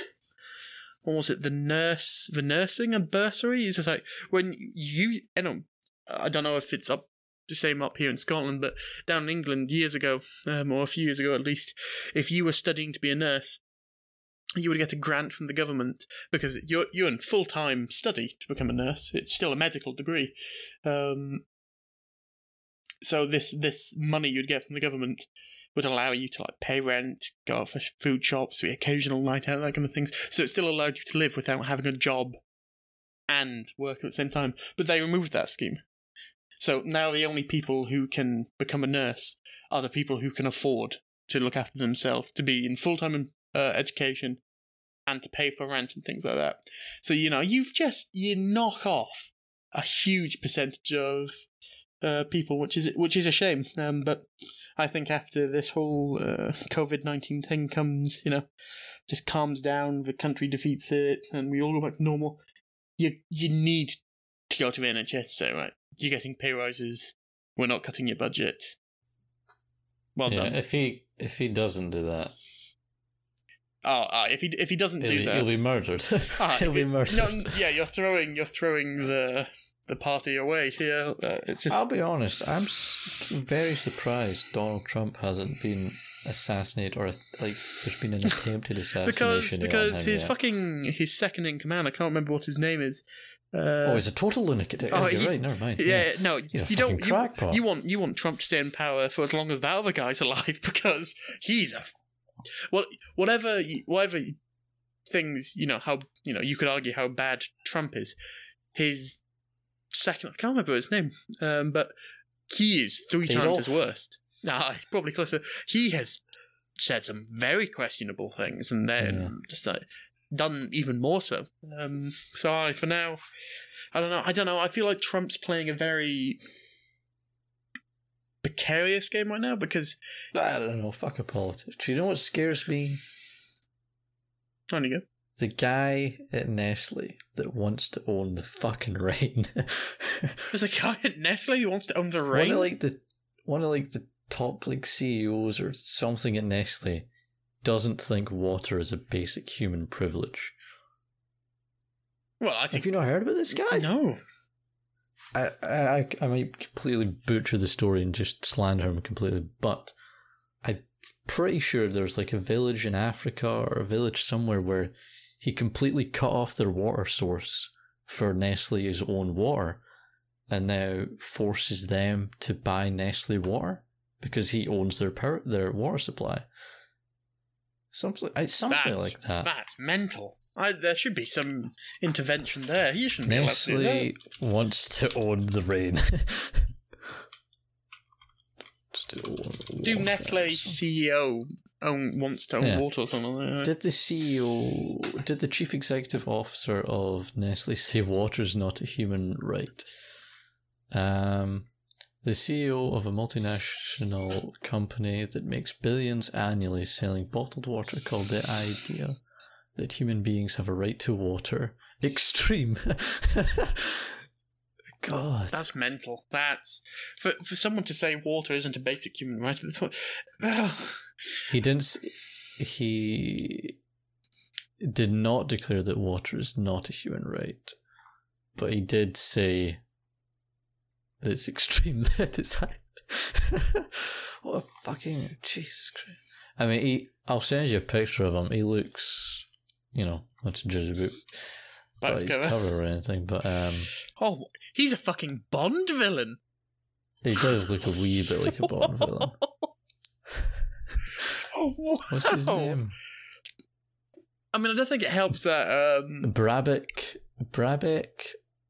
What was it? The nurse, the nursing bursary. It's just like when you, you know, I don't know if it's up the same up here in Scotland, but down in England years ago, um, or a few years ago at least, if you were studying to be a nurse, you would get a grant from the government because you're you're in full time study to become a nurse. It's still a medical degree. Um, so this this money you'd get from the government would allow you to like pay rent, go out for food shops, the occasional night out, that kind of things. So it still allowed you to live without having a job and work at the same time. But they removed that scheme. So now the only people who can become a nurse are the people who can afford to look after themselves, to be in full time uh, education, and to pay for rent and things like that. So you know you've just you knock off a huge percentage of uh, people, which is which is a shame. Um, but I think after this whole uh, COVID nineteen thing comes, you know, just calms down, the country defeats it, and we all go back to normal. You you need to go to the NHS so right, you're getting pay rises. We're not cutting your budget. Well yeah, done. if he if he doesn't do that, Oh, ah, if he if he doesn't he'll, do that, he'll be murdered. Ah, he'll be murdered. No, yeah, you're throwing you're throwing the the party away here. Uh, it's just I'll be honest. I'm very surprised Donald Trump hasn't been assassinated or like there's been an attempted assassination. because him his yet. fucking his second in command. I can't remember what his name is. Uh, oh, he's a total lunatic. oh, you're right. Never mind. yeah, no, He's a you don't. You, you want you want Trump to stay in power for as long as that other guy's alive because he's a well, whatever you- whatever things you know how you know you could argue how bad Trump is. His second. I can't remember his name, um, but he is three times as Adolf? worst. Nah, probably closer. He has said some very questionable things, and then Yeah. just like done even more so. Um, so I, for now, I don't know. I don't know. I feel like Trump's playing a very precarious game right now because I don't know. Fuck a politics. You know what scares me? to go. The guy at Nestle that wants to own the fucking rain. There's a guy at Nestle who wants to own the rain. one of like the one of like the top like CEOs or something at Nestle doesn't think water is a basic human privilege. well, I Have think you not heard about this guy? no. I, I I might completely butcher the story and just slander him completely, but I'm pretty sure there's like a village in Africa or a village somewhere where he completely cut off their water source for Nestle's own water, and now forces them to buy Nestle water because he owns their power, their water supply. Something, something That's, like that. That's mental. I, there should be some intervention there. He shouldn't be allowed to wants to own the rain. Wants to own the Do. Nestle CEO own wants to own Yeah. water or something like that? Did the CEO, did the chief executive officer of Nestle say water is not a human right? Um, the CEO of a multinational company that makes billions annually selling bottled water called the idea that human beings have a right to water extreme. God. That's mental. That's for for someone to say water isn't a basic human right. That's what, Ugh. He didn't. He did not declare that water is not a human right, but he did say it's extreme that it's high. what a fucking Jesus Christ! I mean, he. I'll send you a picture of him. He looks, you know, not to judge about by Let's his go. cover or anything, but um, Oh, he's a fucking Bond villain. he does look a wee bit like a Bond villain. Oh, wow. What's his name? I mean, I don't think it helps that. Um, Brabeck, Brabeck,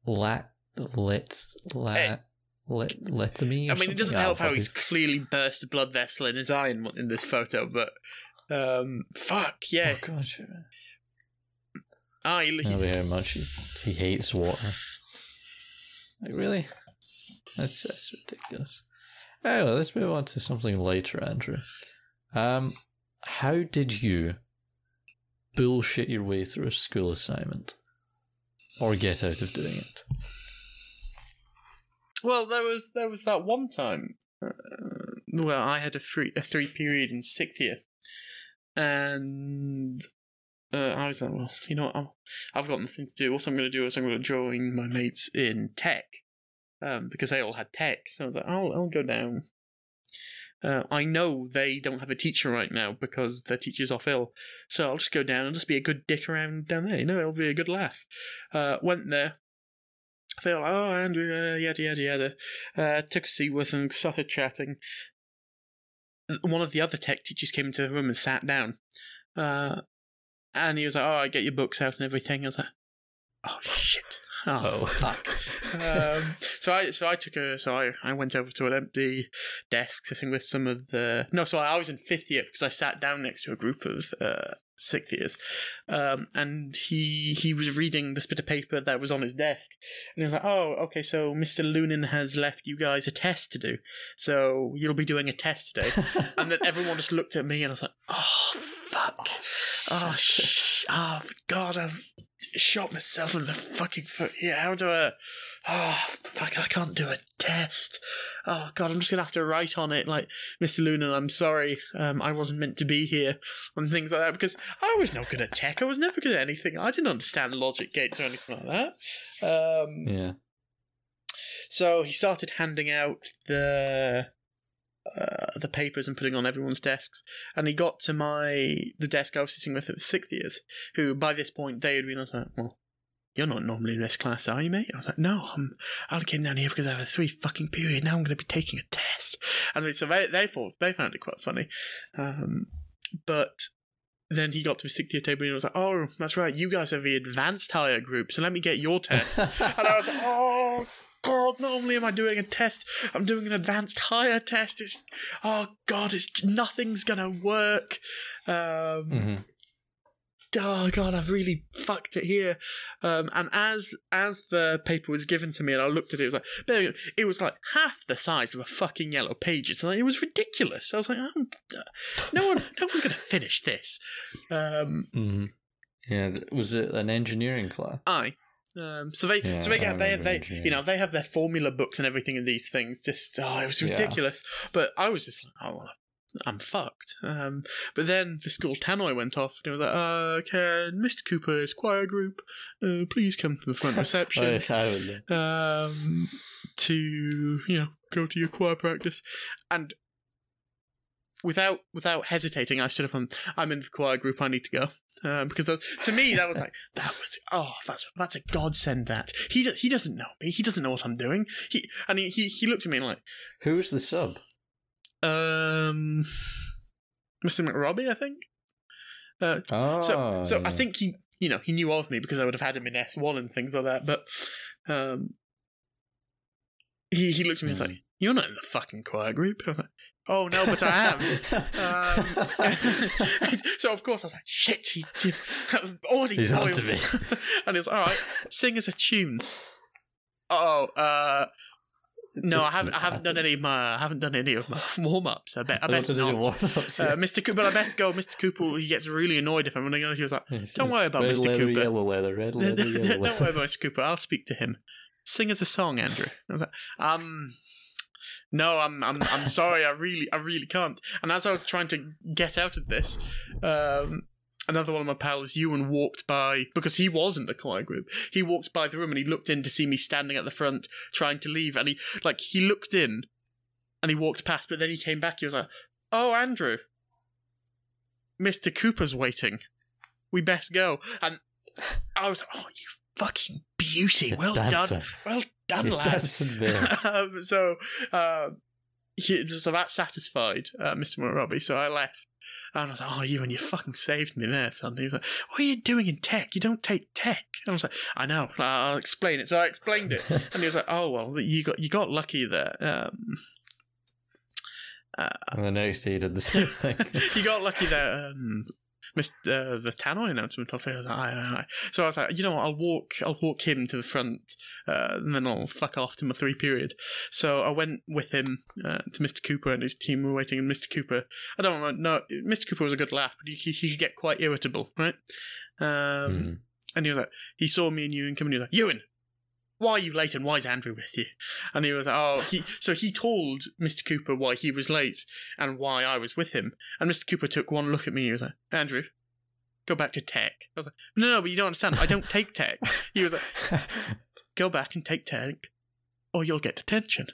Lat, Lit, Lat, Lit, me. I mean, it doesn't help how he's clearly burst a blood vessel in his eye in, in this photo, but um, fuck yeah. Oh god. Ah, don't know how much he, he hates water. Like really? That's that's ridiculous. Anyway, let's move on to something lighter, Andrew. Um, how did you bullshit your way through a school assignment, or get out of doing it? Well, there was there was that one time. Uh, well, I had a three a three period in sixth year, and uh, I was like, well, you know, what, I'm, I've got nothing to do. What I'm going to do is I'm going to join my mates in tech, um, because they all had tech. So I was like, I'll I'll go down. Uh, I know they don't have a teacher right now because their teacher's off ill, so I'll just go down and just be a good dick around down there. You know, it'll be a good laugh. Uh, went there, they were like, oh, Andrew, uh, yada, yada, yada. Uh, took a seat with them, started chatting. One of the other tech teachers came into the room and sat down. Uh, and he was like, oh, I get your books out and everything. I was like, oh, shit. Oh, Oh. fuck. um, so I so I took a so I, I went over to an empty desk sitting with some of the no so I was in fifth year because I sat down next to a group of uh, sixth years, um, and he he was reading this bit of paper that was on his desk, and he was like, oh okay so Mr. Lunan has left you guys a test to do, so you'll be doing a test today, and then everyone just looked at me and I was like, oh fuck, oh sh- oh god I've shot myself in the fucking foot. Yeah, how do I? Oh, fuck, I can't do a test. Oh, God, I'm just going to have to write on it, like, Mr. Lunan, I'm sorry, um, I wasn't meant to be here, and things like that, because I was not good at tech. I was never good at anything. I didn't understand logic gates or anything like that. Um, yeah. so he started handing out the uh, the papers and putting on everyone's desks, and he got to my the desk I was sitting with at the sixth years, who by this point they had been. Like, well. You're not normally in this class, are you, mate? I was like, no, I'm, I only came down here because I have a three fucking period. Now I'm going to be taking a test. And so they, they thought, they found it quite funny. Um, but then he got to the sixth year table and he was like, oh, that's right, you guys are the advanced higher group, so let me get your test. and I was like, oh, God, not only am I doing a test, I'm doing an advanced higher test. It's, oh God, it's nothing's gonna work. Um, hmm oh god i've really fucked it here um, and as as the paper was given to me and i looked at it it was like there you go. it was like half the size of a fucking yellow pages and it was ridiculous i was like oh, no one no one's gonna finish this um hmm Yeah, was it an engineering class? i um, so they, Yeah, so they get they, they, you know, they have their formula books and everything in these things. Just, oh, it was Yeah. ridiculous. But I was just like, oh, well, I'm fucked. Um, but then the school tannoy went off, and it was like, uh, can Mr. Cooper's choir group, uh, please come to the front Oh, reception, yes, would know. um, to you know, go to your choir practice, and. Without without hesitating, I stood up and I'm in the choir group. I need to go um, because that- to me that was like that was oh that's that's a godsend. That he do- he doesn't know me. He doesn't know what I'm doing. He and he he, he looked at me and like who's the sub? Um, Mr. McRobbie, I think. Uh, Oh, so so I think he you know he knew of me because I would have had him in S one and things like that. But um, he he looked at me and was like, Hmm. "You're not in the fucking choir group." Like, "Oh no, but I am." Um, so of course I was like, "Shit, he already He's on to boiled." me. and he was all right. Sing us a tune. Oh, uh, no, I haven't. I haven't done any of my. I haven't done any of my warm ups. I bet. I best wanted to do not. warm-ups, Uh. Mr. Cooper, I best go. Mr. Cooper, he gets really annoyed if I'm running on. He was like, don't worry about red Mr. leather, Cooper. Yellow leather, red leather, yellow "Don't leather. worry about Mr. Cooper. I'll speak to him. Sing us a song, Andrew. I was like, um, no, I'm, I'm, I'm sorry. I really, I really can't. And as I was trying to get out of this, um, another one of my pals, Ewan, walked by because he was in the choir group. He walked by the room and he looked in to see me standing at the front trying to leave, and he, like, he looked in, and he walked past, but then he came back. He was like, "Oh, Andrew, Mr. Cooper's waiting. We best go." And I was like, "Oh, you fucking beauty! Well done, well done, You lad." um, so, um, he, so that satisfied uh, Mr. Robbie. So I left. And I was like, oh, you and you fucking saved me there, son. He was like, what are you doing in tech? You don't take tech. And I was like, I know. I'll explain it. So I explained it, and he was like, oh well, you got you got lucky there. Um, and the next day he did the same thing. you got lucky there. Um, missed uh, the Tannoy announcement of it. I was like, aye, aye, aye. So I was like, you know what? I'll walk. I'll walk him to the front, uh, and then I'll fuck off to my three period. So I went with him uh, to Mr. Cooper and his team were waiting. And Mr. Cooper, I don't know, no, Mr. Cooper was a good laugh, but he, he, he could get quite irritable, right? Um, Mm. And he was like, he saw me and Ewan coming. And he was like, Ewan, why are you late and why is Andrew with you? And he was like, oh, he. So he told Mr. Cooper why he was late and why I was with him. And Mr. Cooper took one look at me. He was like, Andrew, go back to tech. I was like, no, no, but you don't understand. I don't take tech. He was like, go back and take tech, or you'll get detention.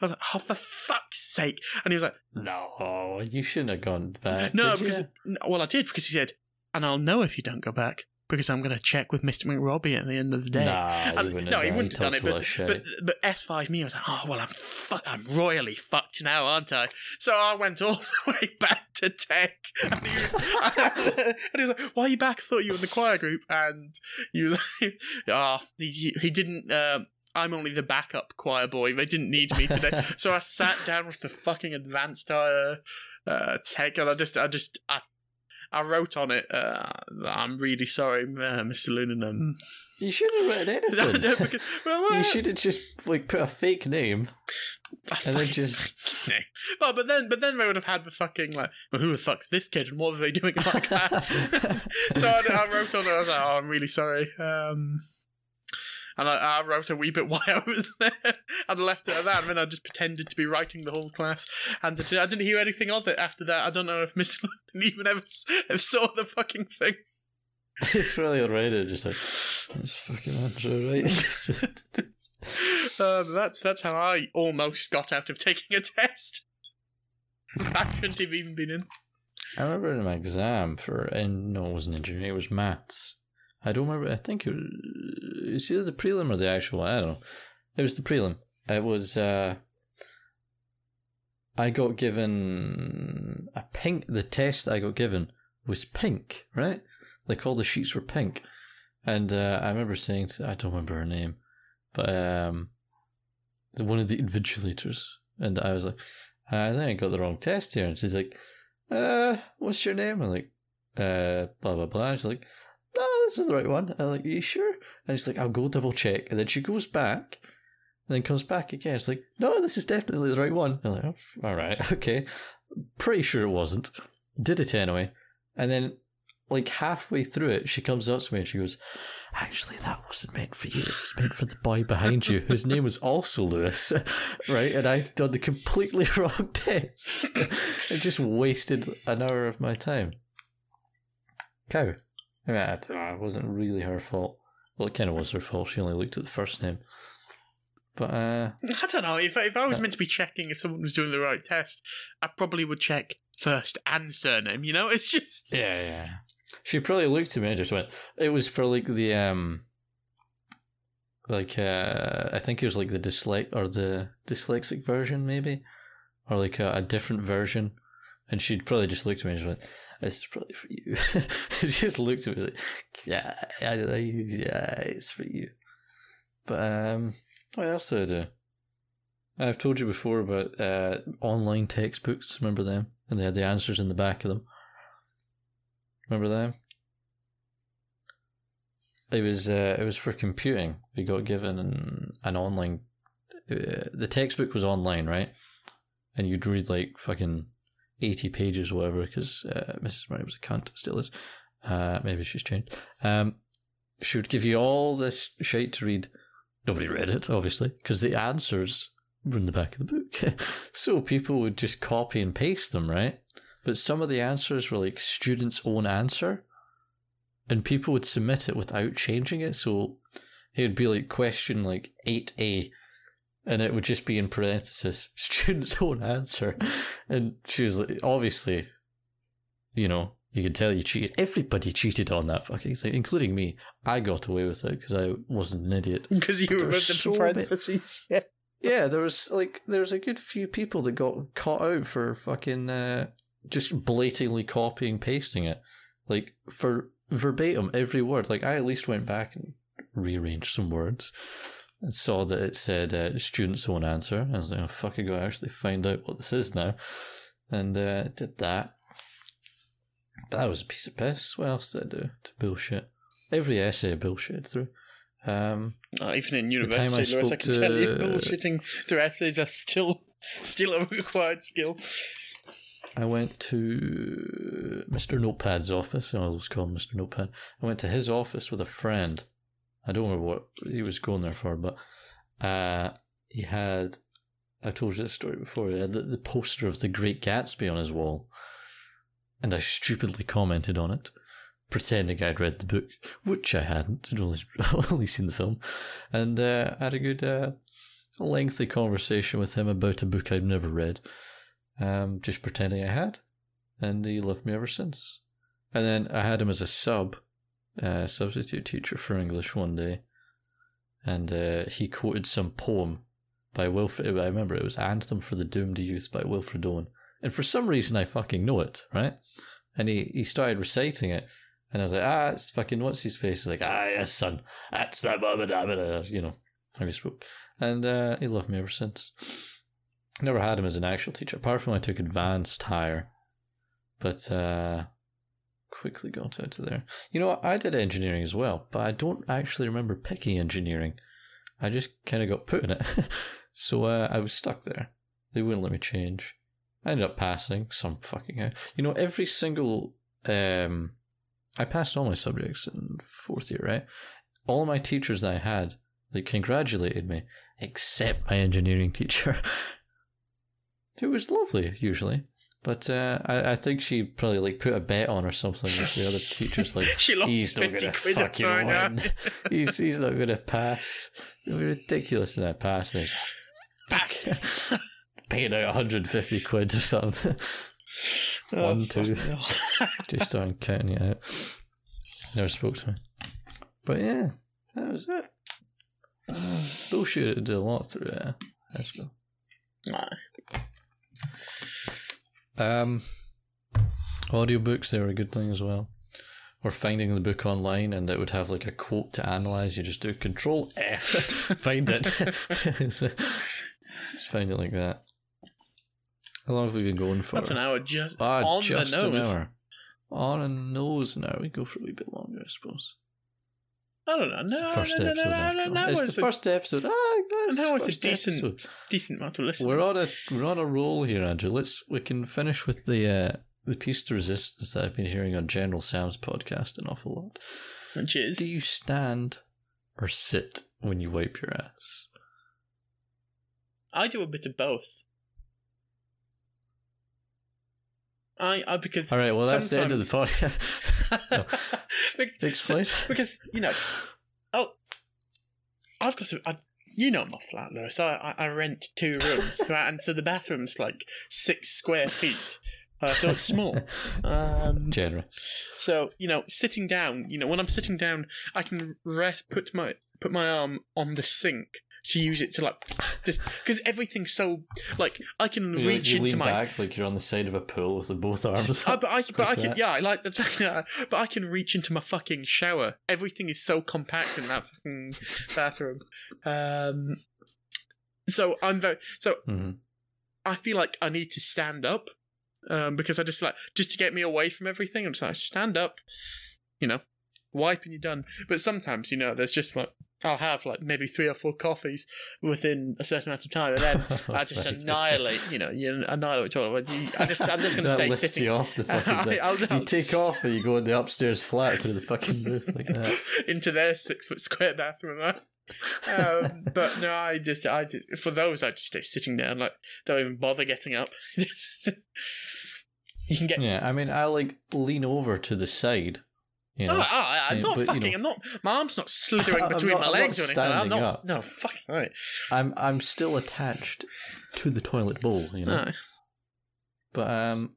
I was like, oh, for fuck's sake. And he was like, no, you shouldn't have gone back. no, because you? well, I did because he said, and I'll know if you don't go back because I'm going to check with Mister McRobbie at the end of the day. Nah, And- he no, he wouldn't have done it, but, but but S5 me, I was like, oh well, I'm fu- I'm royally fucked now, aren't I? So I went all the way back to tech, and he was, and he was like, why are you back? I thought you were in the choir group, and you, ah, he, he- he didn't. Um, I'm only the backup choir boy. They didn't need me today, so I sat down with the fucking advanced uh, uh, tech, and I just, I just, I. I wrote on it. Uh, I'm really sorry, uh, Mr. Lunan. Um, you should have written anything. no, because, well, you uh, should have just like put a fake name. I And then just- No. But but then but then they would have had the fucking like, well, who the fuck's this kid and what are they doing in my class? so I, I wrote on it. I was like, oh, I'm really sorry. Um, and I, I wrote a wee bit why I was there and left it at that. And then I just pretended to be writing the whole class. And I didn't hear anything of it after that. I don't know if Miss London even ever, ever saw the fucking thing. it's really it, just like that's fucking Andrew, right? Uh, that's that's how I almost got out of taking a test. I shouldn't have even been in. I remember in my exam for, and no, it wasn't engineering, it was maths. I don't remember, I think it was, either the prelim or the actual I don't know. It was the prelim. It was, uh, I got given a pink, the test I got given was pink, right? Like all the sheets were pink. And uh, I remember saying, to, I don't remember her name, but um, one of the invigilators, and I was like, I think I got the wrong test here, and she's like, uh, what's your name? I'm like, uh, blah blah blah. She's like, this is the right one. I'm like, Are you sure? And she's like, I'll go double check, and then she goes back. And then comes back again. It's like, no, this is definitely the right one. I'm like, oh, all right, okay. Pretty sure it wasn't. Did it anyway. And then like halfway through it, she comes up to me and she goes, Actually, that wasn't meant for you. It was meant for the boy behind you, whose name was also Lewis. right? And I'd done the completely wrong test. and just wasted an hour of my time. Cow. I mean, I don't know, it wasn't really her fault. Well, it kind of was her fault. She only looked at the first name. But, uh. I don't know. If, if I was meant to be checking if someone was doing the right test, I probably would check first and surname. You know, it's just. Yeah, yeah. She probably looked at me and just went. It was for like the um, like uh, I think it was like the dyslex or the dyslexic version maybe, or like a, a different version, and she'd probably just looked at me and just went, "This is probably for you." she just looked at me like, "Yeah, I, yeah, it's for you." But um, what else did I do? I've told you before about uh, online textbooks. Remember them? And they had the answers in the back of them. Remember them? It was uh, it was for computing. We got given an, an online. Uh, the textbook was online, right? And you'd read like fucking eighty pages, or whatever, because uh, Mrs. Murray was a cunt, still is. Uh, maybe she's changed. Um, she would give you all this shite to read. Nobody read it, obviously, because the answers were in the back of the book. so people would just copy and paste them, right? But some of the answers were like students' own answer, and people would submit it without changing it. So it would be like question like 8A, and it would just be in parenthesis, student's own answer. And she was like, obviously, you know, you could tell you cheated. Everybody cheated on that fucking thing, including me. I got away with it because I wasn't an idiot. Because you there's the so parentheses. Yeah. Yeah, there was like there was a good few people that got caught out for fucking uh, just blatantly copying pasting it, like for verbatim every word. Like I at least went back and rearranged some words and saw that it said uh, student's own answer. I was like, oh fuck, I gotta actually find out what this is now, and uh, did that. But that was a piece of piss. What else did I do to bullshit? Every essay I bullshit through. Um, Oh, even in time I university, Lewis, I can tell you, to- bullshitting through essays are still still a required skill. I went to Mr. Notepad's office. I always call him Mr. Notepad. I went to his office with a friend. I don't know what he was going there for, but uh, he had. I told you this story before. He had the, the poster of The Great Gatsby on his wall, and I stupidly commented on it, pretending I'd read the book, which I hadn't. I'd only, only seen the film, and uh, had a good, uh, lengthy conversation with him about a book I'd never read um, just pretending I had, and he loved me ever since. And then I had him as a sub, uh, substitute teacher for English one day, and uh, he quoted some poem by Wilfred. I remember it was "Anthem for the Doomed Youth" by Wilfred Owen, and for some reason I fucking know it, right? And he he started reciting it, and I was like, ah, it's fucking what's his face? He's like, ah, yes, son, that's the moment, I you know, how he spoke, and uh, he loved me ever since. Never had him as an actual teacher, apart from I took advanced higher. But uh, quickly got out of there. You know. I did engineering as well, but I don't actually remember picking engineering. I just kind of got put in it. so uh, I was stuck there. They wouldn't let me change. I ended up passing some fucking out. You know, every single. Um, I passed all my subjects in fourth year, right? All my teachers that I had, they congratulated me, except my engineering teacher. It was lovely, usually. But uh, I, I think she probably like put a bet on or something the other teachers. Like She lost he's not quid, that's fucking win. he's he's not gonna pass. It'll be ridiculous in that pass. Then Back. paying out 150 quid or something. One, two. Just started counting it out. Never spoke to me. But yeah, that was it. Uh, bullshit it did a lot through uh, high school. Aye. Um, audiobooks, they were a good thing as well. Or finding the book online and it would have like a quote to analyze. You just do Control F, find it. Just find it like that. How long have we been going for? That's an hour just Ah, on just the nose. an hour. On a nose now. We go for a wee bit longer, I suppose. I don't know. It's no, the first no, no, episode. no, after no, all. no, it's it's the a first episode. Ah, that's now it's a decent- episode. decent amount of listeners. We're on a we're on a roll here, Andrew. Let's we can finish with the uh, the piece de resistance that I've been hearing on General Sam's podcast an awful lot. Which is Do you stand or sit when you wipe your ass? I do a bit of both. I, I because All right, well that's the end of the podcast. because, Explain. because you know, oh, I've got to. I, you know my flat, Lewis. I, I, I rent two rooms, right? And so the bathroom's like six square feet, uh, so it's small. Um, Generous. so you know, sitting down, you know, when I'm sitting down, I can rest, put my put my arm on the sink to use it to like just because everything's so like I can You, reach you into lean my back like you're on the side of a pool with the both arms. Uh, but I, but I like can, that. yeah, I like that. But I can reach into my fucking shower. Everything is so compact in that fucking bathroom. Um, so I'm very so Mhm. I feel like I need to stand up, um, because I just like just to get me away from everything. I'm just like stand up, you know, wipe and you're done. But sometimes you know, there's just like I'll have like maybe three or four coffees within a certain amount of time, and then I just annihilate. You know, you annihilate toilet. You- I just I'm just gonna that stay sitting you off the fucking I- I'll- I'll you take off and you go in the upstairs flat through the fucking roof like that. into their six foot square bathroom. Um, but no, I just, I just, for those, I just stay sitting down, like, don't even bother getting up. you can get. Yeah, I mean, I like lean over to the side. You know, I, I'm Yeah, not but, you fucking. know- I'm not. My arm's not slithering between not- my legs or anything. I'm not. up. No, fucking right. I'm I'm still attached to the toilet bowl. You know, No. but um,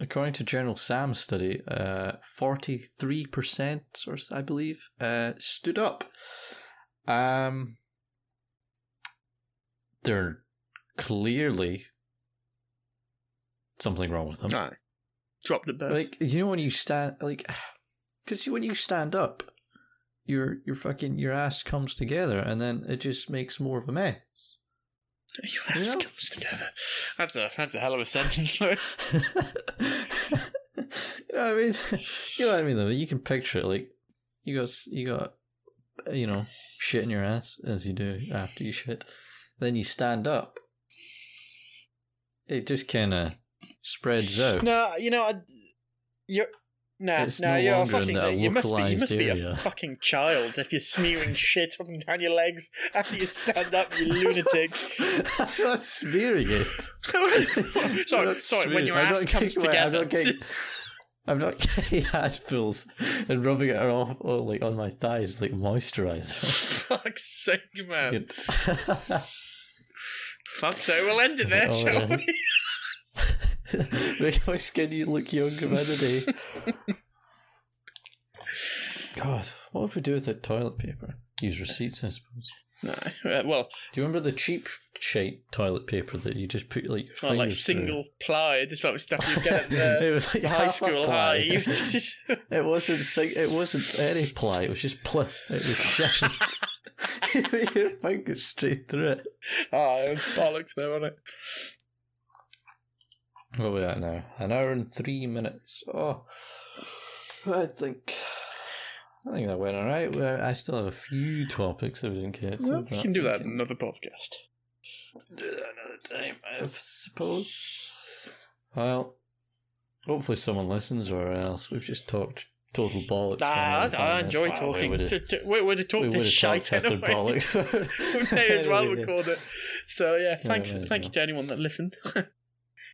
according to General Sam's study, uh, forty three percent, or I believe, uh, stood up. Um, they're clearly something wrong with them. No. Drop the birth. Like you know when you stand like because when you stand up, your your fucking your ass comes together and then it just makes more of a mess. Your ass know? comes together. That's a that's a hell of a sentence, Lewis. you know what I mean? You know what I mean though. You can picture it like you got you got you know shit in your ass as you do after you shit. Then you stand up. It just kind of spreads out. No, you know, I, you're. Nah, It's nah, no you're fucking. You must be. You must be a fucking child if you're smearing shit up and down your legs after you stand up, you lunatic. I'm not smearing it. I'm sorry, sorry. When your I'm ass comes getting- I'm together. not getting, I'm not getting handfuls and rubbing it off oh, like on my thighs like moisturizer. Fuck's sake, man. Fuck so we'll end it there, Oh, shall we? Make my skinny look the day. God, what would we do without toilet paper? Use receipts, I suppose. No, uh, well, Do you remember the cheap shape toilet paper that you just put like your not like fingers through? single ply. This type of stuff you get at the it was like high school high. It wasn't sing- it wasn't any ply. It was just ply. It was you put your fingers straight through it. oh, it was bollocks there, wasn't it? What are we at now? An hour and three minutes. Oh, I think I think that went all right. Well, I still have a few topics that we didn't get to. Well, we can do that in another podcast. do that another time, I suppose. Well, hopefully someone listens, or else we've just talked total bollocks. Nah, I, I enjoy. Wow, talking. would've- To, to, we would have talked this shite anyway. bollocks. we may as well record it. So yeah, thanks, as thank you to anyone that listened.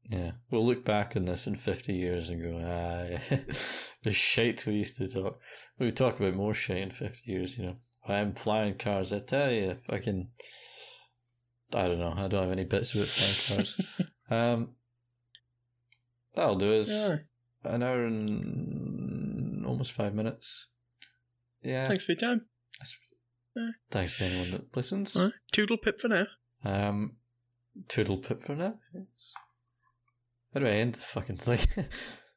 Yeah, we'll look back on this in 50 years and go, ah, the shite we used to talk. We would talk about more shit in 50 years, you know. I'm flying cars, I tell you, fucking. I don't know, I don't have any bits about flying cars. um, that'll do us. Yeah. An hour and almost five minutes. Yeah. Thanks for your time. Thanks to anyone that listens. Right. Toodle pip for now. Um, toodle pip for now. Yes. How do I end the fucking thing?